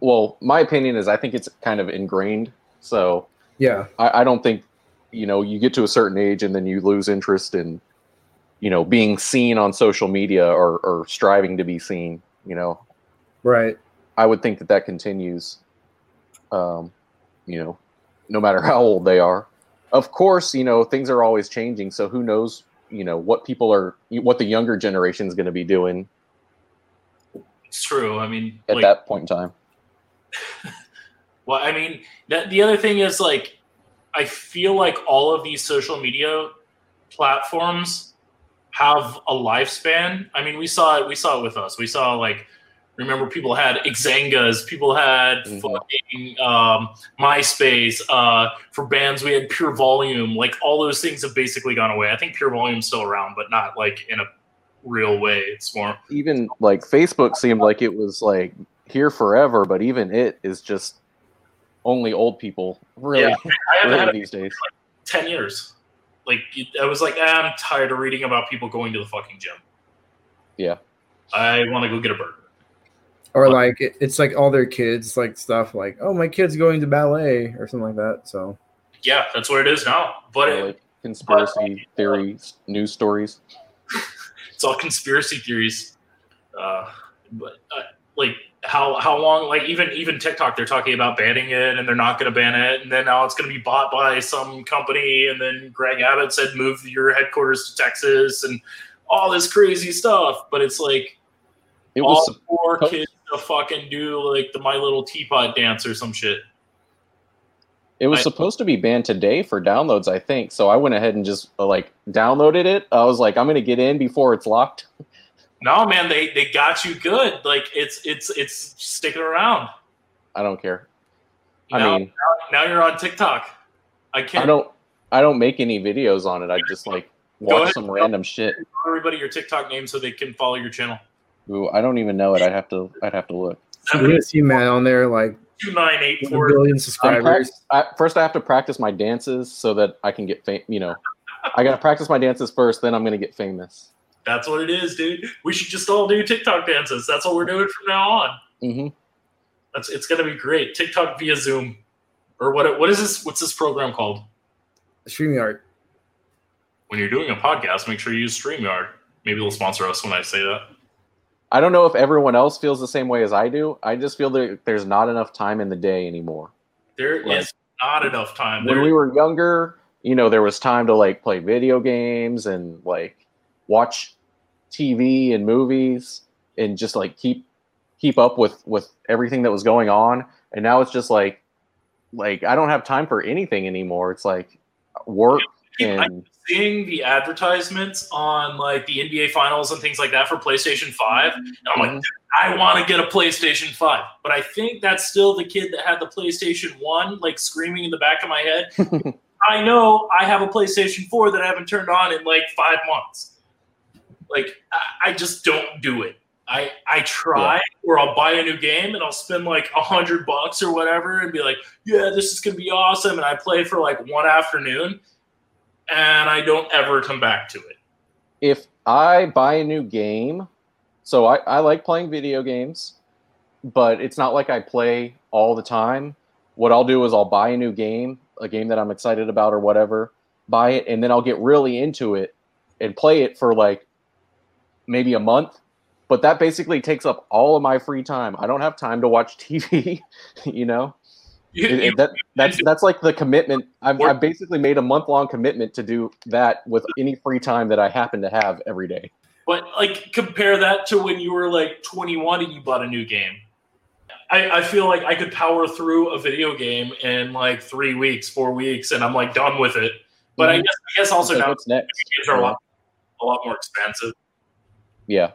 well, my opinion is I think it's kind of ingrained so yeah, I, I don't think you know you get to a certain age and then you lose interest in you know being seen on social media or, or striving to be seen. You know, right? I would think that that continues. Um, you know, no matter how old they are. Of course, you know things are always changing. So who knows? You know what people are, what the younger generation is going to be doing. It's true. I mean, at like, that point in time. Well, I mean, that, the other thing is like, I feel like all of these social media platforms have a lifespan. I mean, we saw it. We saw it with us. We saw like, remember, people had Xangas, people had mm-hmm. fucking um, MySpace. Uh, for bands, we had Pure Volume. Like all those things have basically gone away. I think Pure Volume's still around, but not like in a real way. It's more even like Facebook seemed like it was like here forever, but even it is just only old people really, yeah, I haven't really these days. Like Ten years. Like I was like, ah, I'm tired of reading about people going to the fucking gym. Yeah. I want to go get a burger. or like it's like all their kids like stuff like oh my kid's going to ballet or something like that. So Yeah, that's what it is now. But Or, it, like conspiracy theories, news stories. it's all conspiracy theories. Uh, but uh, like how how long? Like even even TikTok, they're talking about banning it, and they're not going to ban it, and then now it's going to be bought by some company, and then Greg Abbott said move your headquarters to Texas, and all this crazy stuff. But it's like It all was for supposed- kids to fucking do like the My Little Teapot dance or some shit. it was I- supposed to be banned today for downloads, I think. So I went ahead and just uh, like downloaded it. I was like, I'm gonna get in before it's locked. No, man, they they got you good. Like it's it's it's sticking around. I don't care. I now, mean, now you're on TikTok. I can't. I don't I don't make any videos on it. I just like watch ahead. some random shit. everybody your TikTok name so they can follow your channel. Ooh, I don't even know it. I'd have to I'd have to look. you're gonna see Matt on there like Two nine eight a four. billion I'm subscribers. I, first, I have to practice my dances so that I can get fam- You know, I gotta practice my dances first. Then I'm gonna get famous. That's what it is, dude. We should just all do TikTok dances. That's what we're doing from now on. hmm That's it's gonna be great. TikTok via Zoom, or what? What is this? What's this program called? StreamYard. When you're doing a podcast, make sure you use Streamyard. Maybe they'll sponsor us when I say that. I don't know if everyone else feels the same way as I do. I just feel that there's not enough time in the day anymore. There is Right. not enough time. When There- we were younger, you know, there was time to like play video games and like watch TV and movies and just like keep keep up with with everything that was going on. And now it's just like like I don't have time for anything anymore. It's like work and seeing the advertisements on like the NBA finals and things like that for PlayStation 5, and I'm like, Mhm. I want to get a PlayStation 5. But I think that's still the kid that had the PlayStation 1, like screaming in the back of my head. I know I have a PlayStation 4 that I haven't turned on in like five months. Like, I, I just don't do it. I, I try, or I'll buy a new game and I'll spend like a hundred bucks or whatever and be like, yeah, this is gonna be awesome. And I play for like one afternoon and I don't ever come back to it. if I buy a new game, so I, I like playing video games, but it's not like I play all the time. What I'll do is I'll buy a new game, a game that I'm excited about or whatever, buy it, and then I'll get really into it and play it for like maybe a month. But that basically takes up all of my free time. I don't have time to watch TV, you know? You- It- you- that that's that's like the commitment. I've, I've basically made a month long commitment to do that with any free time that I happen to have every day. But like compare that to when you were like 21 and you bought a new game. I, I feel like I could power through a video game in like three weeks, four weeks, and I'm like done with it. But I Mhm. guess I guess also like, now games are a lot a lot more expensive. Yeah,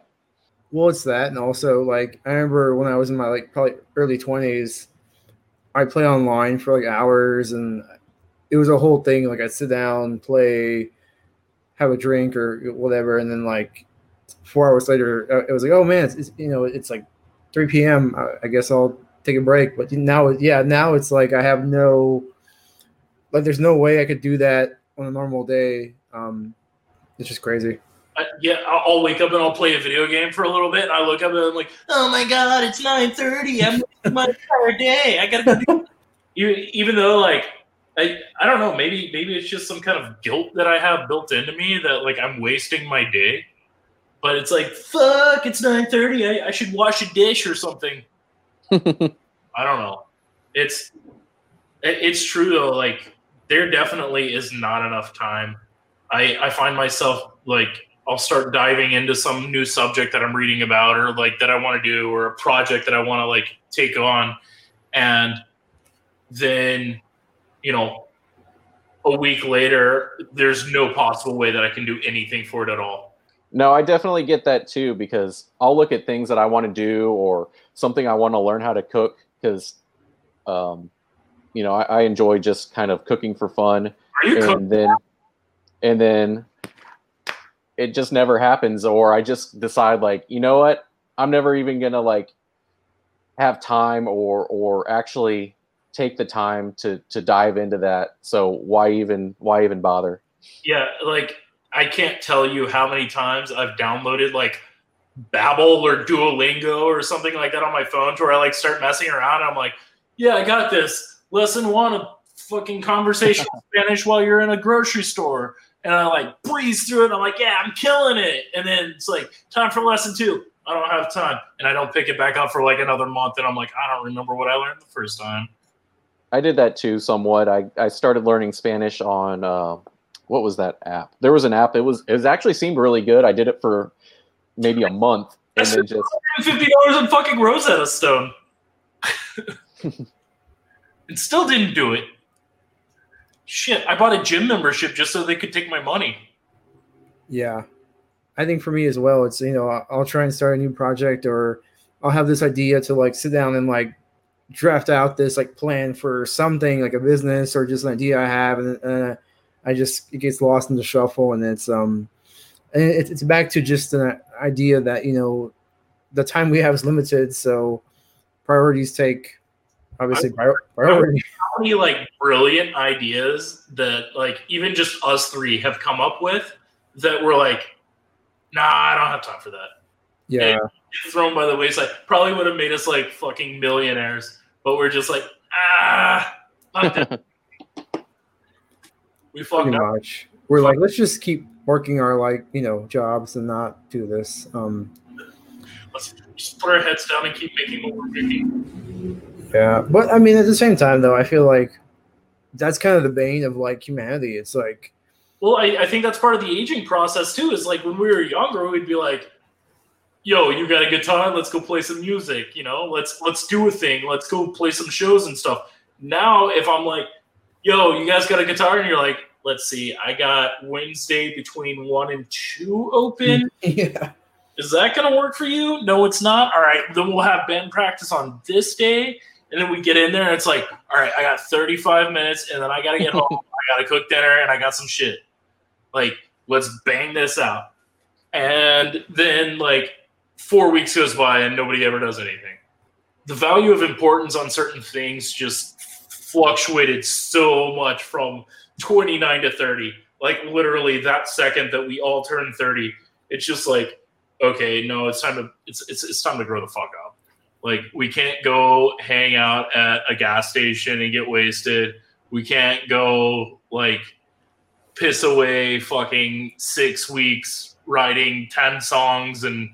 Well, it's that, and also like I remember when I was in my like probably early twenties, I play online for like hours, and it was a whole thing. Like I'd sit down, play, have a drink or whatever, and then like four hours later, uh, it was like, oh man, it's, it's you know it's like three p.m. I, I guess I'll take a break. But now, yeah, now it's like I have no like there's no way I could do that on a normal day. Um, it's just crazy. I, yeah, I'll, I'll wake up and I'll play a video game for a little bit, and I look up and I'm like, oh my god, it's 9:30. I'm wasting my entire day. I gotta go. Do even, even though like I, I don't know, maybe maybe it's just some kind of guilt that I have built into me that like I'm wasting my day. But it's like fuck, it's 9:30. I, I should wash a dish or something. I don't know. It's it, it's true though. Like there definitely is not enough time. I I find myself like I'll start diving into some new subject that I'm reading about or like that I want to do or a project that I want to like take on, and then you know a week later there's no possible way that I can do anything for it at all. no, I definitely get that too because I'll look at things that I want to do or something I want to learn how to cook because, um, you know, I, I enjoy just kind of cooking for fun, Are you cooking? and then, and then, it just never happens, or I just decide like, you know what, I'm never even gonna like have time or or actually take the time to to dive into that. So why even why even bother? Yeah, like I can't tell you how many times I've downloaded like Babbel or Duolingo or something like that on my phone to where I like start messing around. I'm like, yeah, I got this. Lesson one of fucking conversation Spanish while you're in a grocery store. And I like breeze through it. I'm like, yeah, I'm killing it. And then it's like, time for lesson two. I don't have time. And I don't pick it back up for like another month. And I'm like, I don't remember what I learned the first time. I did that too, somewhat. I, I started learning Spanish on uh, what was that app? There was an app. It was it was actually seemed really good. I did it for maybe a month, and then just fifty dollars on fucking Rosetta Stone. and still didn't do it. Shit, I bought a gym membership just so they could take my money. Yeah. I think for me as well, it's, you know, I'll, try and start a new project or I'll have this idea to like sit down and like draft out this like plan for something like a business or just an idea I have. And uh, I just, it gets lost in the shuffle and it's, um, and it's, it's back to just an idea that, you know, the time we have is limited. So priorities take obviously priority. How many like brilliant ideas that like even just us three have come up with that we're like, nah, I don't have time for that. Yeah. thrown by the wayside. Probably would have made us like fucking millionaires, but we're just like, ah, we fucked Pretty up. much. We're like, let's just keep working our like, you know, jobs and not do this. Um Let's just put our heads down and keep making what we're making. Yeah, but I mean, at the same time, though, I feel like that's kind of the bane of like humanity. It's like, well, I, I think that's part of the aging process too. Is like when we were younger, we'd be like, "Yo, you got a guitar? Let's go play some music. You know, let's let's do a thing. Let's go play some shows and stuff." Now, if I'm like, "Yo, you guys got a guitar?" and you're like, "Let's see, I got Wednesday between one and two open." yeah, is that going to work for you? No, it's not. All right, then we'll have Ben practice on this day and then we get in there and it's like, all right, I got 35 minutes and then I got to get home. I got to cook dinner and I got some shit. Like, let's bang this out. And then, like, four weeks goes by and nobody ever does anything. The value of importance on certain things just fluctuated so much from 29 to 30. Like, literally, that second that we all turned 30, it's just like, okay, no, it's time to it's it's, it's time to grow the fuck up. Like we can't go hang out at a gas station and get wasted. We can't go like piss away fucking six weeks writing 10 songs and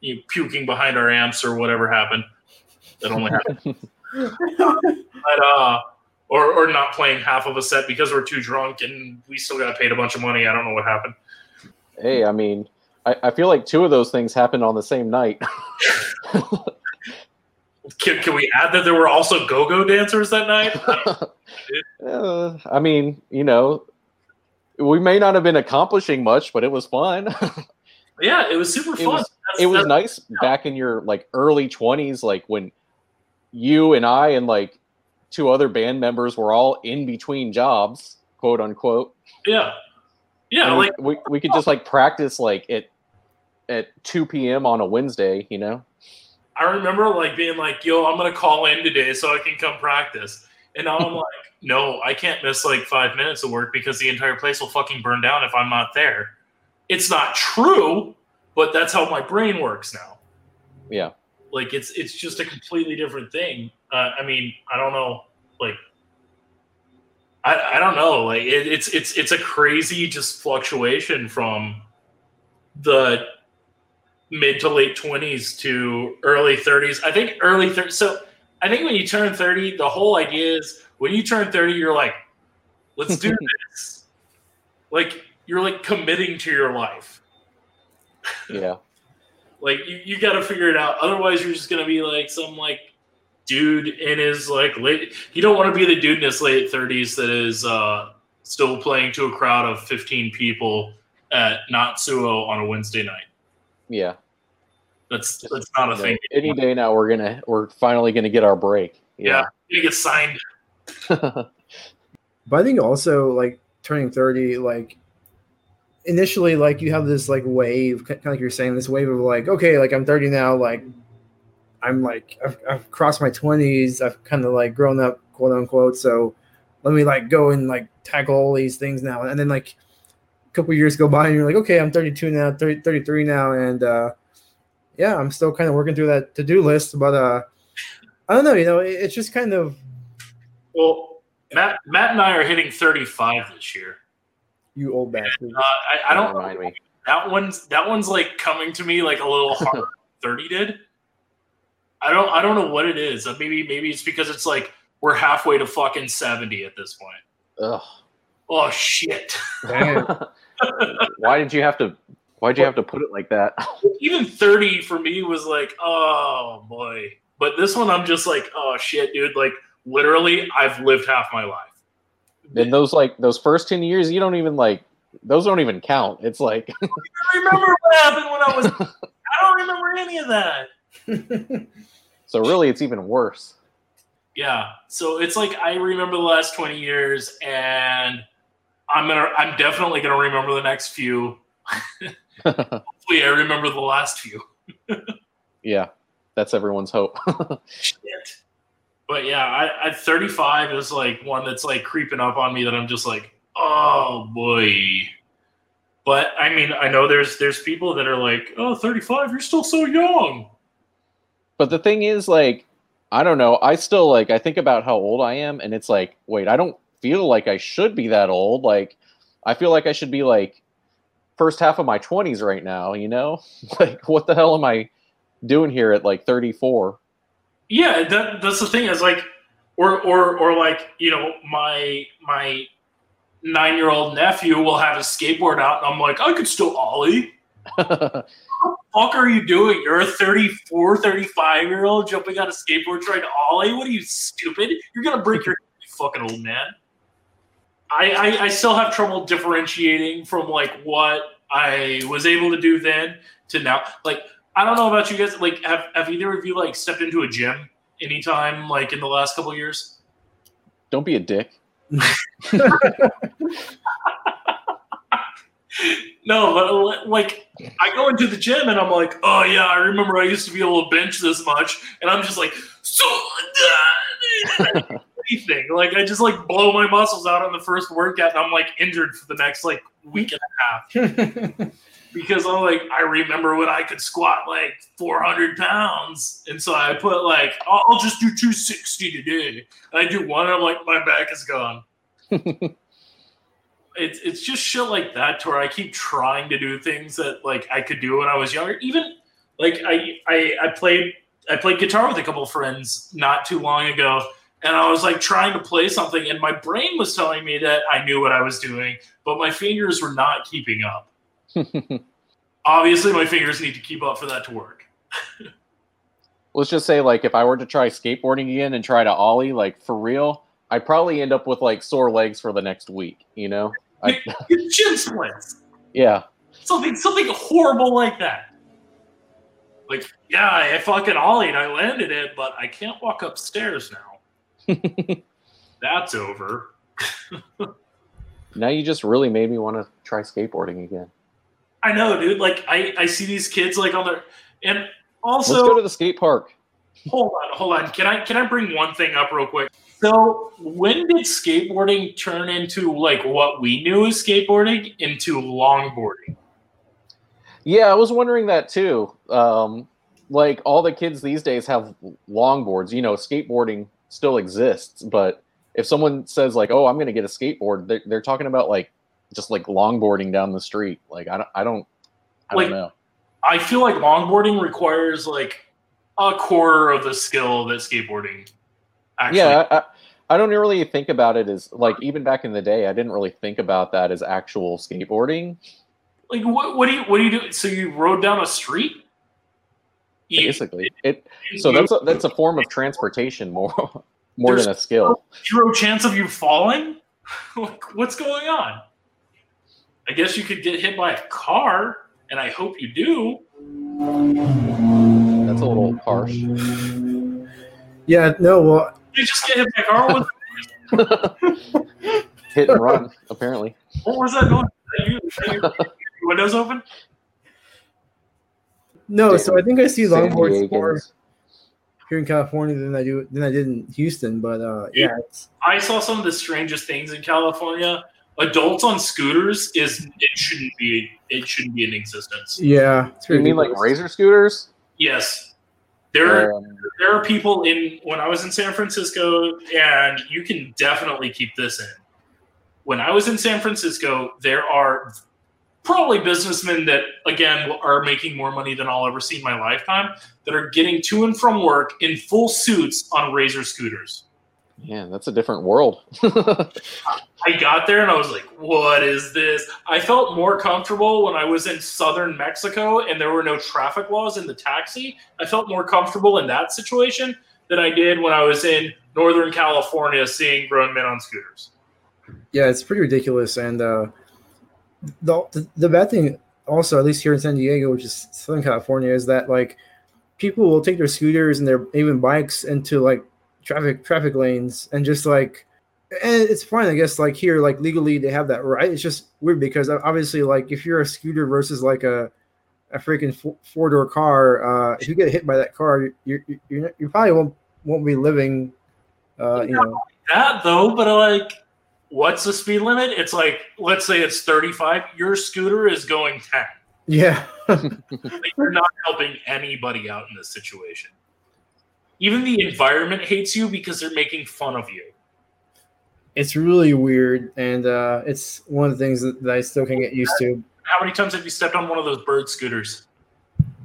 you know, puking behind our amps or whatever happened. That only happened. but, uh, or, or not playing half of a set because we're too drunk and we still got paid a bunch of money. I don't know what happened. Hey, I mean, I, I feel like two of those things happened on the same night. Can, can we add that there were also go-go dancers that night? uh, I mean, you know, we may not have been accomplishing much, but it was fun. yeah, it was super it fun. Was, it was nice yeah. back in your like early twenties, like when you and I and like two other band members were all in between jobs, quote unquote. Yeah, yeah. And like we, we could just like practice like at at two p.m. on a Wednesday, you know. I remember like being like, "Yo, I'm gonna call in today so I can come practice," and now I'm like, "No, I can't miss like five minutes of work because the entire place will fucking burn down if I'm not there." It's not true, but that's how my brain works now. Yeah, like it's it's just a completely different thing. Uh, I mean, I don't know, like. I, I don't know. Like it, it's it's it's a crazy just fluctuation from the mid to late 20s to early 30s. I think early 30s. So I think when you turn 30, the whole idea is when you turn 30, you're like, let's do this. Like you're like committing to your life. Yeah. like you, you got to figure it out. Otherwise, you're just going to be like some like dude in his like late. You don't want to be the dude in his late 30s that is uh, still playing to a crowd of 15 people at Notsuoh on a Wednesday night. Yeah. That's that's not a No, thing. Any day now, we're gonna we're finally gonna get our break. Yeah, you get signed. but I think also like turning 30, like initially, like you have this like wave, kind of like you're saying, this wave of like, okay, like I'm 30 now, like I'm like I've, I've crossed my 20s, I've kind of like grown up, quote unquote. So let me like go and like tackle all these things now, and then like a couple years go by, and you're like, okay, I'm 32 now, 30, 33 now, and uh, yeah, I'm still kind of working through that to do list, but uh, I don't know. You know, it, it's just kind of Well, Matt, Matt and I are hitting 35 this year. you old bastard. Uh, I, I don't remind me. that one's that one's like coming to me like a little hard. 30 did. I don't I don't know what it is. Maybe maybe it's because it's like we're halfway to fucking 70 at this point. Ugh. Oh shit. Why did you have to? Why did you have to put it like that? Even 30 for me was like, oh boy. But this one I'm just like, oh shit, dude. Like literally I've lived half my life. In those like those first ten years, you don't even like those don't even count. It's like I don't remember what happened when I was I don't remember any of that. so really, it's even worse. Yeah. So it's like I remember the last 20 years and I'm gonna I'm definitely gonna remember the next few. Hopefully I remember the last few. yeah, that's everyone's hope. Shit. But yeah, I, I 35 is like one that's like creeping up on me that I'm just like, oh boy. But I mean, I know there's there's people that are like, oh, 35, you're still so young. but the thing is, like, I don't know. I still like I think about how old I am, and it's like, wait, I don't feel like I should be that old. Like, I feel like I should be like first half of my twenties right now. You know, like what the hell am I doing here at like thirty four? Yeah, that, that's the thing is like, or or or like you know my my nine year old nephew will have his skateboard out, and I'm like, I could still ollie. what the fuck are you doing? You're a 34, 35 year old jumping on a skateboard trying to ollie? What are you, stupid? You're going to break your you fucking old man. I, I, I still have trouble differentiating from like what I was able to do then to now. Like, I don't know about you guys. Like, have, have either of you like stepped into a gym anytime like in the last couple of years? don't be a dick. No, but like I go into the gym and I'm like, oh yeah, I remember I used to be able to bench this much, and I'm just like, so anything. Like I just like blow my muscles out on the first workout, and I'm like injured for the next like week and a half because I'm like I remember when I could squat like 400 pounds, and so I put like I'll, I'll just do 260 today. And I do one, and I'm like my back is gone it's it's just shit like that to where I keep trying to do things that like I could do when I was younger. Even like I I, I played I played guitar with a couple of friends not too long ago, and I was like trying to play something, and my brain was telling me that I knew what I was doing, but my fingers were not keeping up. Obviously, my fingers need to keep up for that to work. Let's just say, like, if I were to try skateboarding again and try to ollie, like for real, I'd probably end up with like sore legs for the next week. You know? I, chin splints. yeah. Something something horrible like that. Like, yeah, I fucking ollied, I landed it, but I can't walk upstairs now. That's over. Now you just really made me want to try skateboarding again. I know, dude. Like, I I see these kids like on their and Let's also go to the skate park. hold on, hold on. Can I can I bring one thing up real quick? So, when did skateboarding turn into like what we knew as skateboarding into longboarding? Yeah, I was wondering that too. Um, like all the kids these days have longboards. You know, skateboarding still exists, but if someone says like, "Oh, I'm going to get a skateboard," they're, they're talking about like just like longboarding down the street. Like I don't, I don't, I Like, don't know. I feel like longboarding requires like a quarter of the skill that skateboarding actually. yeah, I, I, I don't really think about it as like even back in the day, I didn't really think about that as actual skateboarding. Like what? What do you? What do you do? So you rode down a street? You, Basically, it so that's a, that's a form of transportation more more than a skill. zero chance of you falling. like, what's going on? I guess you could get hit by a car, and I hope you do. That's a little harsh. yeah, no, well, You just get hit by a car. What, Hit and run, apparently. what was that noise? Are you, are you, your windows open? No. So I think I see San longboards more Diegans. here in California than I do than I did in Houston. But uh, yeah, it's, I saw some of the strangest things in California. Adults on scooters is it shouldn't be it shouldn't be in existence. yeah. It's You mean like razor scooters? Yes. There, Um, there are people in when I was in San Francisco, and you can definitely keep this in. When I was in San Francisco, there are probably businessmen that again are making more money than I'll ever see in my lifetime that are getting to and from work in full suits on razor scooters. man, that's a different world. I got there and I was like, what is this? I felt more comfortable when I was in southern Mexico and there were no traffic laws in the taxi. I felt more comfortable in that situation than I did when I was in northern California seeing grown men on scooters. Yeah, it's pretty ridiculous. And uh, the, the the bad thing, also, at least here in San Diego, which is Southern California, is that like people will take their scooters and their even bikes into like traffic traffic lanes and just like, and it's fine, I guess. Like here, like legally, they have that right. It's just weird because obviously, like if you're a scooter versus like a a freaking four door car, uh, if you get hit by that car, you you you you probably won't won't be living. Uh, you know That though, but like, what's the speed limit? It's like, let's say it's 35. Your scooter is going 10. yeah. You're not helping anybody out in this situation. Even the environment hates you because they're making fun of you. it's really weird and uh it's one of the things that, that i still can't get used to How many times have you stepped on one of those bird scooters?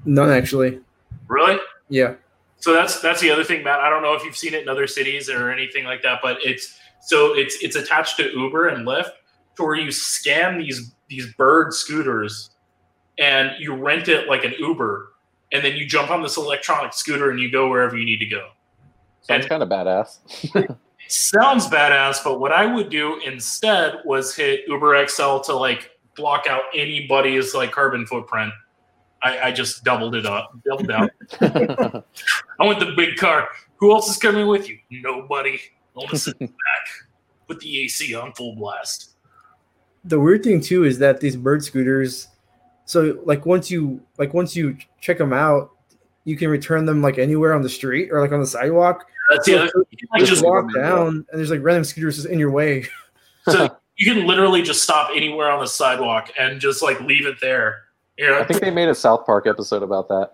none actually Really? yeah So that's that's the other thing, Matt. I don't know if you've seen it in other cities or anything like that, but it's so it's it's attached to Uber and Lyft to where you scan these these bird scooters and you rent it like an Uber, and then you jump on this electronic scooter and you go wherever you need to go. Sounds kind of badass. Sounds badass, but what I would do instead was hit Uber XL to like block out anybody's like carbon footprint. I, I just doubled it up, doubled down. I want the big car. Who else is coming with you? Nobody. I want to sit back. Put the AC on full blast. the weird thing too is that these bird scooters so like once you like once you check them out you can return them like anywhere on the street or like on the sidewalk That's so other. You can, like, just just walk down and there's like random scooters just in your way so you can literally just stop anywhere on the sidewalk and just like leave it there. You're I think they made a South Park episode about that.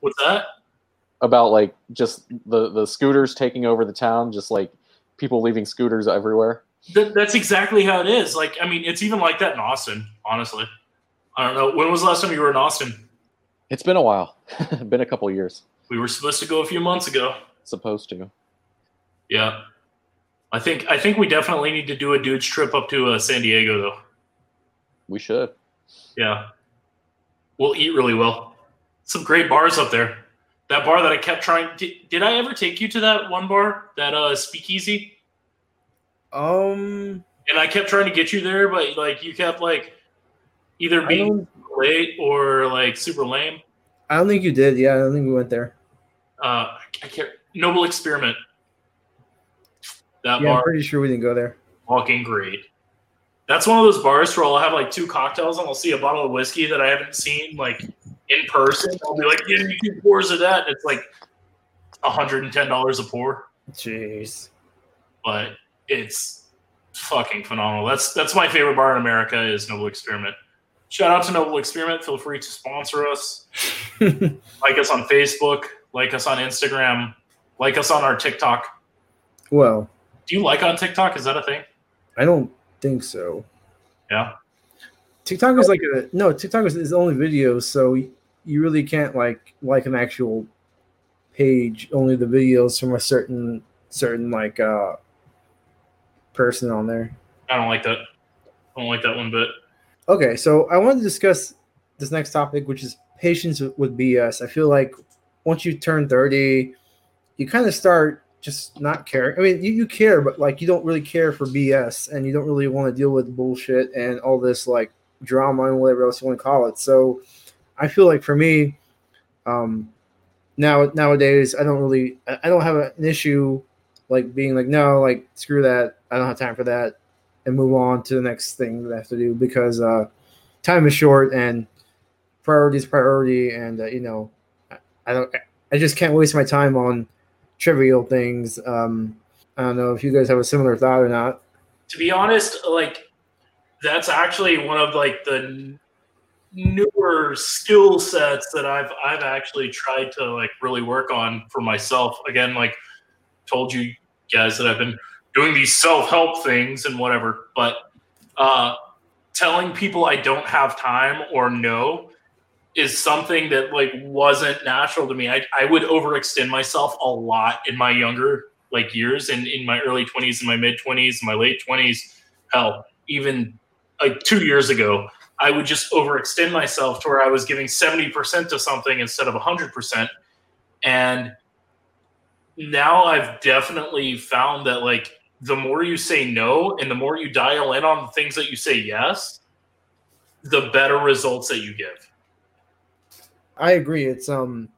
what's that? About like just the the scooters taking over the town, just like people leaving scooters everywhere. That, that's exactly how it is. Like, I mean, it's even like that in Austin. Honestly, I don't know. When was the last time you were in Austin? It's been a while. been a couple years. We were supposed to go a few months ago. Supposed to. Yeah, I think I think we definitely need to do a dude's trip up to uh, San Diego though. We should. Yeah, we'll eat really well. Some great bars up there. That bar that I kept trying. Did, did I ever take you to that one bar, that uh, Speakeasy? um And I kept trying to get you there, but like you kept like either being late or like super lame. I don't think you did yeah i don't think we went there Uh, I can't. Noble Experiment. That yeah i'm pretty sure we didn't go there fucking great. That's one of those bars where I'll have like two cocktails and I'll see a bottle of whiskey that I haven't seen like in person. I'll be like, "Yeah, you two pours of that." And it's like hundred and ten dollars a pour, jeez but it's fucking phenomenal. That's that's my favorite bar in America is Noble Experiment. Shout out to Noble Experiment. Feel free to sponsor us. Like us on Facebook. Like us on Instagram. Like us on our TikTok. well Do you like on TikTok? Is that a thing? i don't think so Yeah. TikTok is like a no. TikTok is, is only videos, so you really can't like like an actual page. Only the videos from a certain certain like uh person on there. I don't like that. I don't like that one bit. Okay, so I want to discuss this next topic, which is patience with, BS. I feel like once you turn thirty, you kind of start just not caring. I mean, you, you care, but like you don't really care for BS, and you don't really want to deal with bullshit and all this like drama and whatever else you want to call it. So, I feel like for me, um, now nowadays I don't really I don't have an issue like being like no like screw that I don't have time for that and move on to the next thing that I have to do because uh, time is short and priority is priority and uh, you know I, I don't I just can't waste my time on trivial things. Um, I don't know if you guys have a similar thought or not. To be honest, like that's actually one of like the newer skill sets that I've I've actually tried to like really work on for myself. Again, like told you guys that I've been doing these self help things and whatever, but uh, telling people I don't have time or no is something that like wasn't natural to me. I, I would overextend myself a lot in my younger like years and in my early 20s and my mid 20s my late 20s hell even like two years ago i would just overextend myself to where i was giving 70% to something instead of 100% and now i've definitely found that like the more you say no and the more you dial in on the things that you say yes the better results that you give I agree. It's um,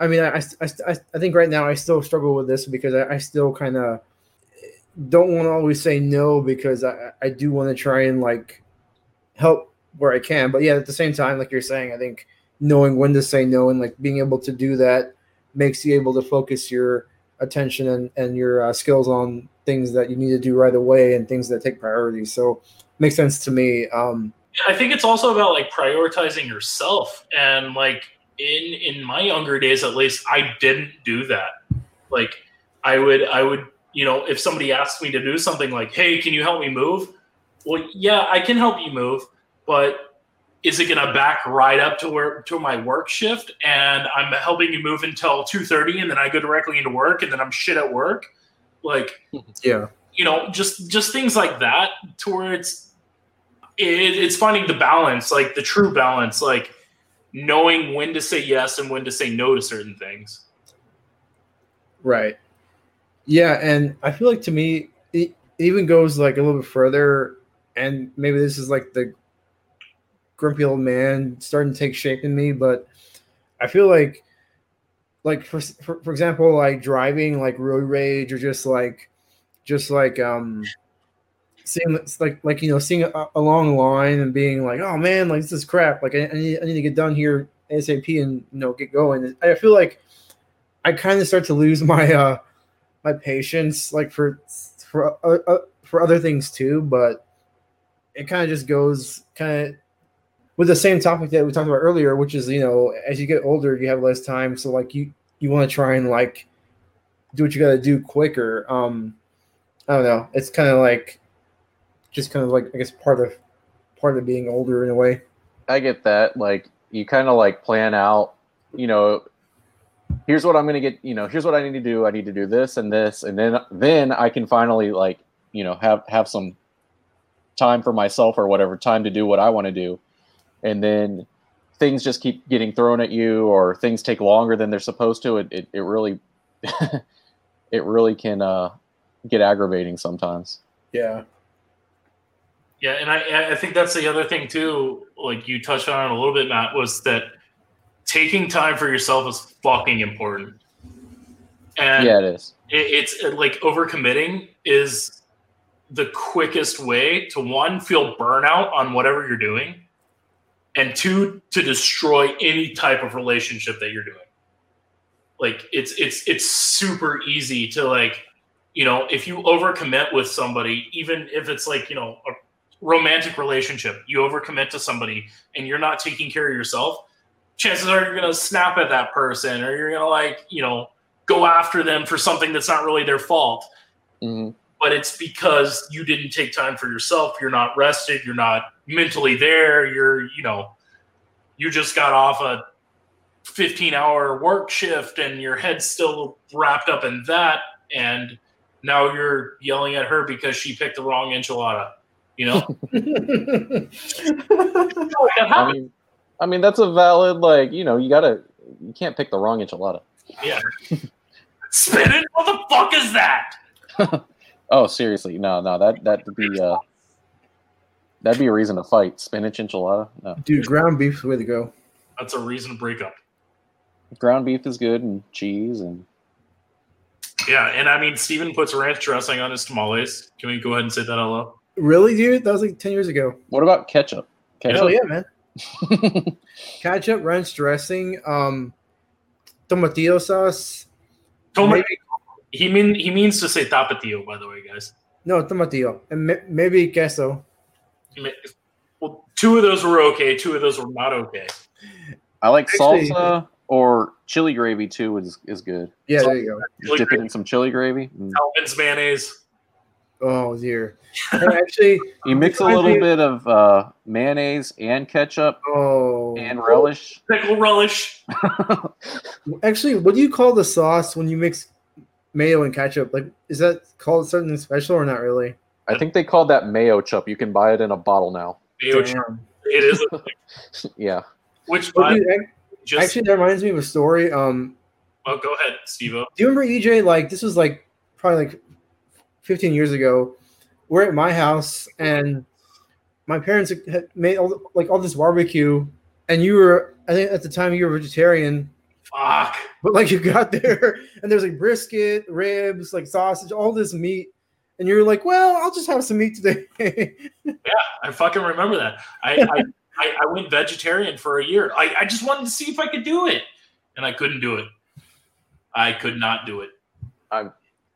I mean, I I, I I think right now I still struggle with this because I, I still kind of don't want to always say no because I I do want to try and like help where I can. But yeah, at the same time, like you're saying, I think knowing when to say no and like being able to do that makes you able to focus your attention and and your uh, skills on things that you need to do right away and things that take priority. So makes sense to me. Um, I think it's also about like prioritizing yourself and like in in my younger days at least i didn't do that like i would i would you know if somebody asked me to do something like hey can you help me move well yeah i can help you move but is it going to back right up to where to my work shift and i'm helping you move until 2.30 and then i go directly into work and then i'm shit at work like yeah you know just just things like that towards it, it's finding the balance like the true balance like knowing when to say yes and when to say no to certain things. Right. Yeah, and I feel like to me it even goes like a little bit further and maybe this is like the grumpy old man starting to take shape in me, but I feel like like for, for, for example like driving like road rage or just like just like um seeing like like you know seeing a, a, long line and being like oh man like this is crap. Like I, I, need, I need to get done here asap and you know get going. I feel like i kind of start to lose my uh my patience like for for uh, uh, for other things too but it kind of just goes kind of with the same topic that we talked about earlier which is you know as you get older you have less time so like you you want to try and like do what you got to do quicker um i don't know it's kind of like just kind of like I guess part of part of being older in a way. I get that. Like you kind of like plan out, you know, here's what I'm going to get, you know, here's what I need to do. I need to do this and this and then then I can finally like, you know, have have some time for myself or whatever, time to do what I want to do. And then things just keep getting thrown at you or things take longer than they're supposed to. It it, it really it really can uh get aggravating sometimes. Yeah. Yeah, and I, I think that's the other thing too. Like you touched on it a little bit, Matt, was that taking time for yourself is fucking important. And yeah, it is. It, it's like overcommitting is the quickest way to one feel burnout on whatever you're doing, and two to destroy any type of relationship that you're doing. Like it's it's it's super easy to like you know if you overcommit with somebody, even if it's like you know a romantic relationship, you overcommit to somebody and you're not taking care of yourself, chances are you're going to snap at that person or you're going to like, you know, go after them for something that's not really their fault. Mm-hmm. But it's because you didn't take time for yourself. You're not rested. You're not mentally there. You're, you know, you just got off a 15 hour work shift and your head's still wrapped up in that. And now you're yelling at her because she picked the wrong enchilada you know. I mean, I mean that's a valid like you know you gotta you can't pick the wrong enchilada. Yeah. Spinach? What the fuck is that? Oh, seriously, no, no, that that'd be uh, that'd be a reason to fight. Spinach enchilada, no. Dude, ground beef's the way to go. That's a reason to break up. Ground beef is good, and cheese, and yeah, and I mean, Steven puts ranch dressing on his tamales. Can we go ahead and say that hello? Really, dude? That was like ten years ago. What about ketchup? ketchup? Hell yeah, man. ketchup, ranch dressing, um, tomatillo sauce. Tomatillo. He mean he means to say tapatio, by the way, guys. No, tomatillo, and maybe queso. Well, two of those were okay. Two of those were not okay. I like Actually- salsa or chili gravy too. Is is good. Yeah, there you go. Just dip it in some chili gravy. Mm. Calvin's mayonnaise. Oh dear. Actually, You mix a little think- bit of uh, mayonnaise and ketchup oh, and relish. Pickle relish. actually, what do you call the sauce when you mix mayo and ketchup? Like, is that called something special or not really? I think they called that Mayochup. You can buy it in a bottle now. Mayo Damn. It is. A. Yeah. Which Well, dude, just actually, that reminds me of a story. Um, oh, go ahead, Steve. do you remember EJ? Like, this was like probably like 15 years ago. We're at my house, and my parents had made all, like all this barbecue, and you were, I think at the time you were vegetarian, Fuck. but like you got there, and there's like brisket, ribs, like sausage, all this meat, and you're like, well, I'll just have some meat today. Yeah, I fucking remember that. I I, I, I went vegetarian for a year. I, I just wanted to see if I could do it, and I couldn't do it. I could not do it. I,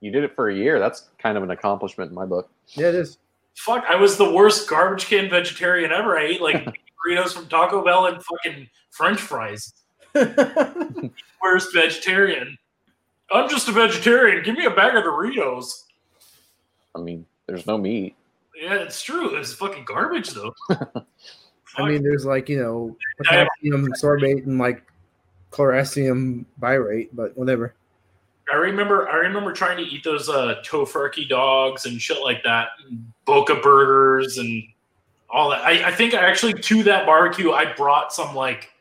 You did it for a year. That's kind of an accomplishment in my book. yeah, it is. Fuck, I was the worst garbage can vegetarian ever. I ate like burritos from Taco Bell and fucking French fries. Worst vegetarian. I'm just a vegetarian. Give me a bag of Doritos. I mean, there's no meat. Yeah, it's true. It's fucking garbage though. I mean, there's like you know potassium sorbate and like chlorasium birate, but whatever. I remember I remember trying to eat those uh Tofurky dogs and shit like that, Boca burgers and all that. I, I think actually to that barbecue I brought some like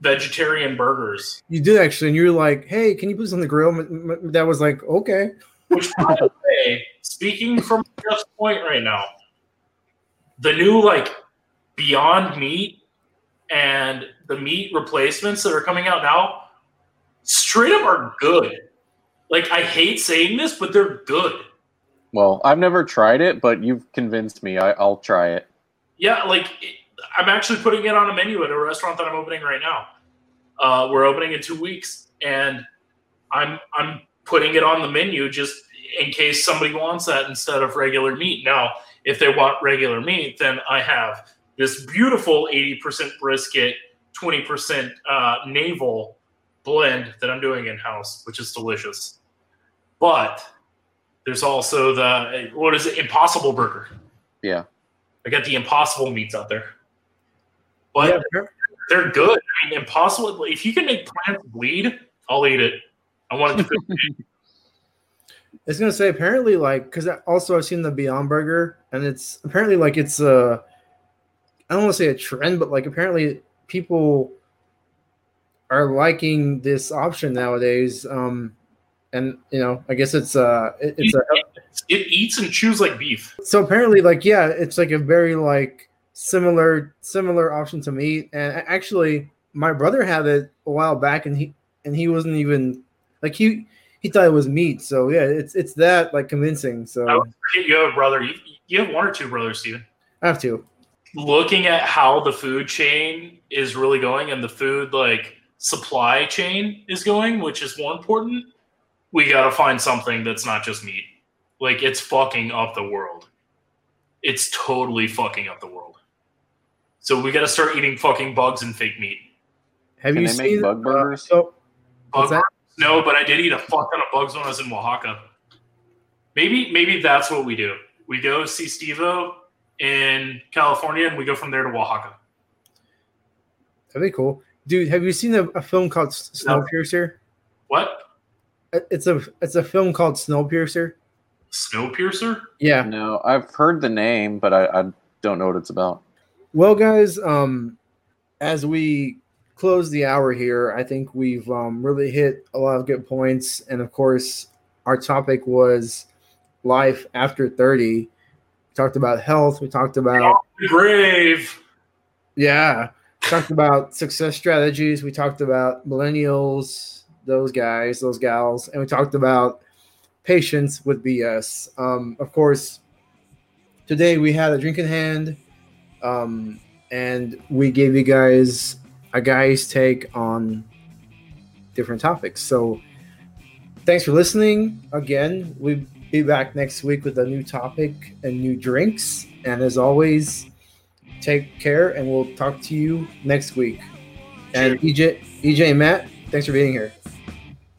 vegetarian burgers. You did actually, and you were like, "Hey, can you put this on the grill?" M- m- That was like, "Okay." Which by the way, speaking from Jeff's point right now, the new like Beyond Meat and the meat replacements that are coming out now, straight up are good. Like I hate saying this, but they're good. Well, I've never tried it, but you've convinced me. I, I'll try it. Yeah, like it, I'm actually putting it on a menu at a restaurant that I'm opening right now. Uh, we're opening in two weeks, and I'm I'm putting it on the menu just in case somebody wants that instead of regular meat. Now, if they want regular meat, then I have this beautiful 80% brisket, 20% uh, navel blend that I'm doing in house, which is delicious. But there's also the what is it? Impossible Burger. Yeah. I got the impossible meats out there. But Yeah, fair- they're good. I mean, impossible. If you can make plants bleed, I'll eat it. I want it to be I was gonna say apparently like because also I've seen the Beyond Burger and it's apparently like it's a I don't want to say a trend, but like apparently people are liking this option nowadays. Um, and you know, I guess it's uh, it, it's a it eats and chews like beef. so apparently like yeah, it's like a very like similar similar option to meat. And actually, my brother had it a while back, and he and he wasn't even like he he thought it was meat. So yeah, it's it's that like convincing. So you have a brother. You, you have one or two brothers, Steven. I have two. Looking at how the food chain is really going and the food like supply chain is going, which is more important, we got to find something that's not just meat. Like it's fucking up the world. It's totally fucking up the world. So we got to start eating fucking bugs and fake meat. Have Can you they make seen bug uh, burgers? so Bug that? No, but I did eat a fuck ton of bugs when I was in Oaxaca. Maybe maybe that's what we do. We go see Stevo in California and we go from there to Oaxaca. that'd be cool, dude. Have you seen a, a film called S- No. Snowpiercer? What? It's a it's a film called Snowpiercer. Snowpiercer? Yeah. No, I've heard the name, but I, I don't know what it's about. Well, guys, um, as we close the hour here, I think we've um, really hit a lot of good points, and of course, our topic was life after thirty. We talked about health. We talked about brave. yeah, talked about success strategies. We talked about millennials, those guys, those gals, and we talked about patience with BS. Um, of course, today we had a drink in hand, um, and we gave you guys a guy's take on different topics. So, thanks for listening. Again, we'll be back next week with a new topic and new drinks. And as always, take care, and we'll talk to you next week. And EJ, EJ and Matt, thanks for being here.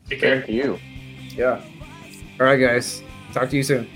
Take care. Thank you. Yeah. All right, guys. Talk to you soon.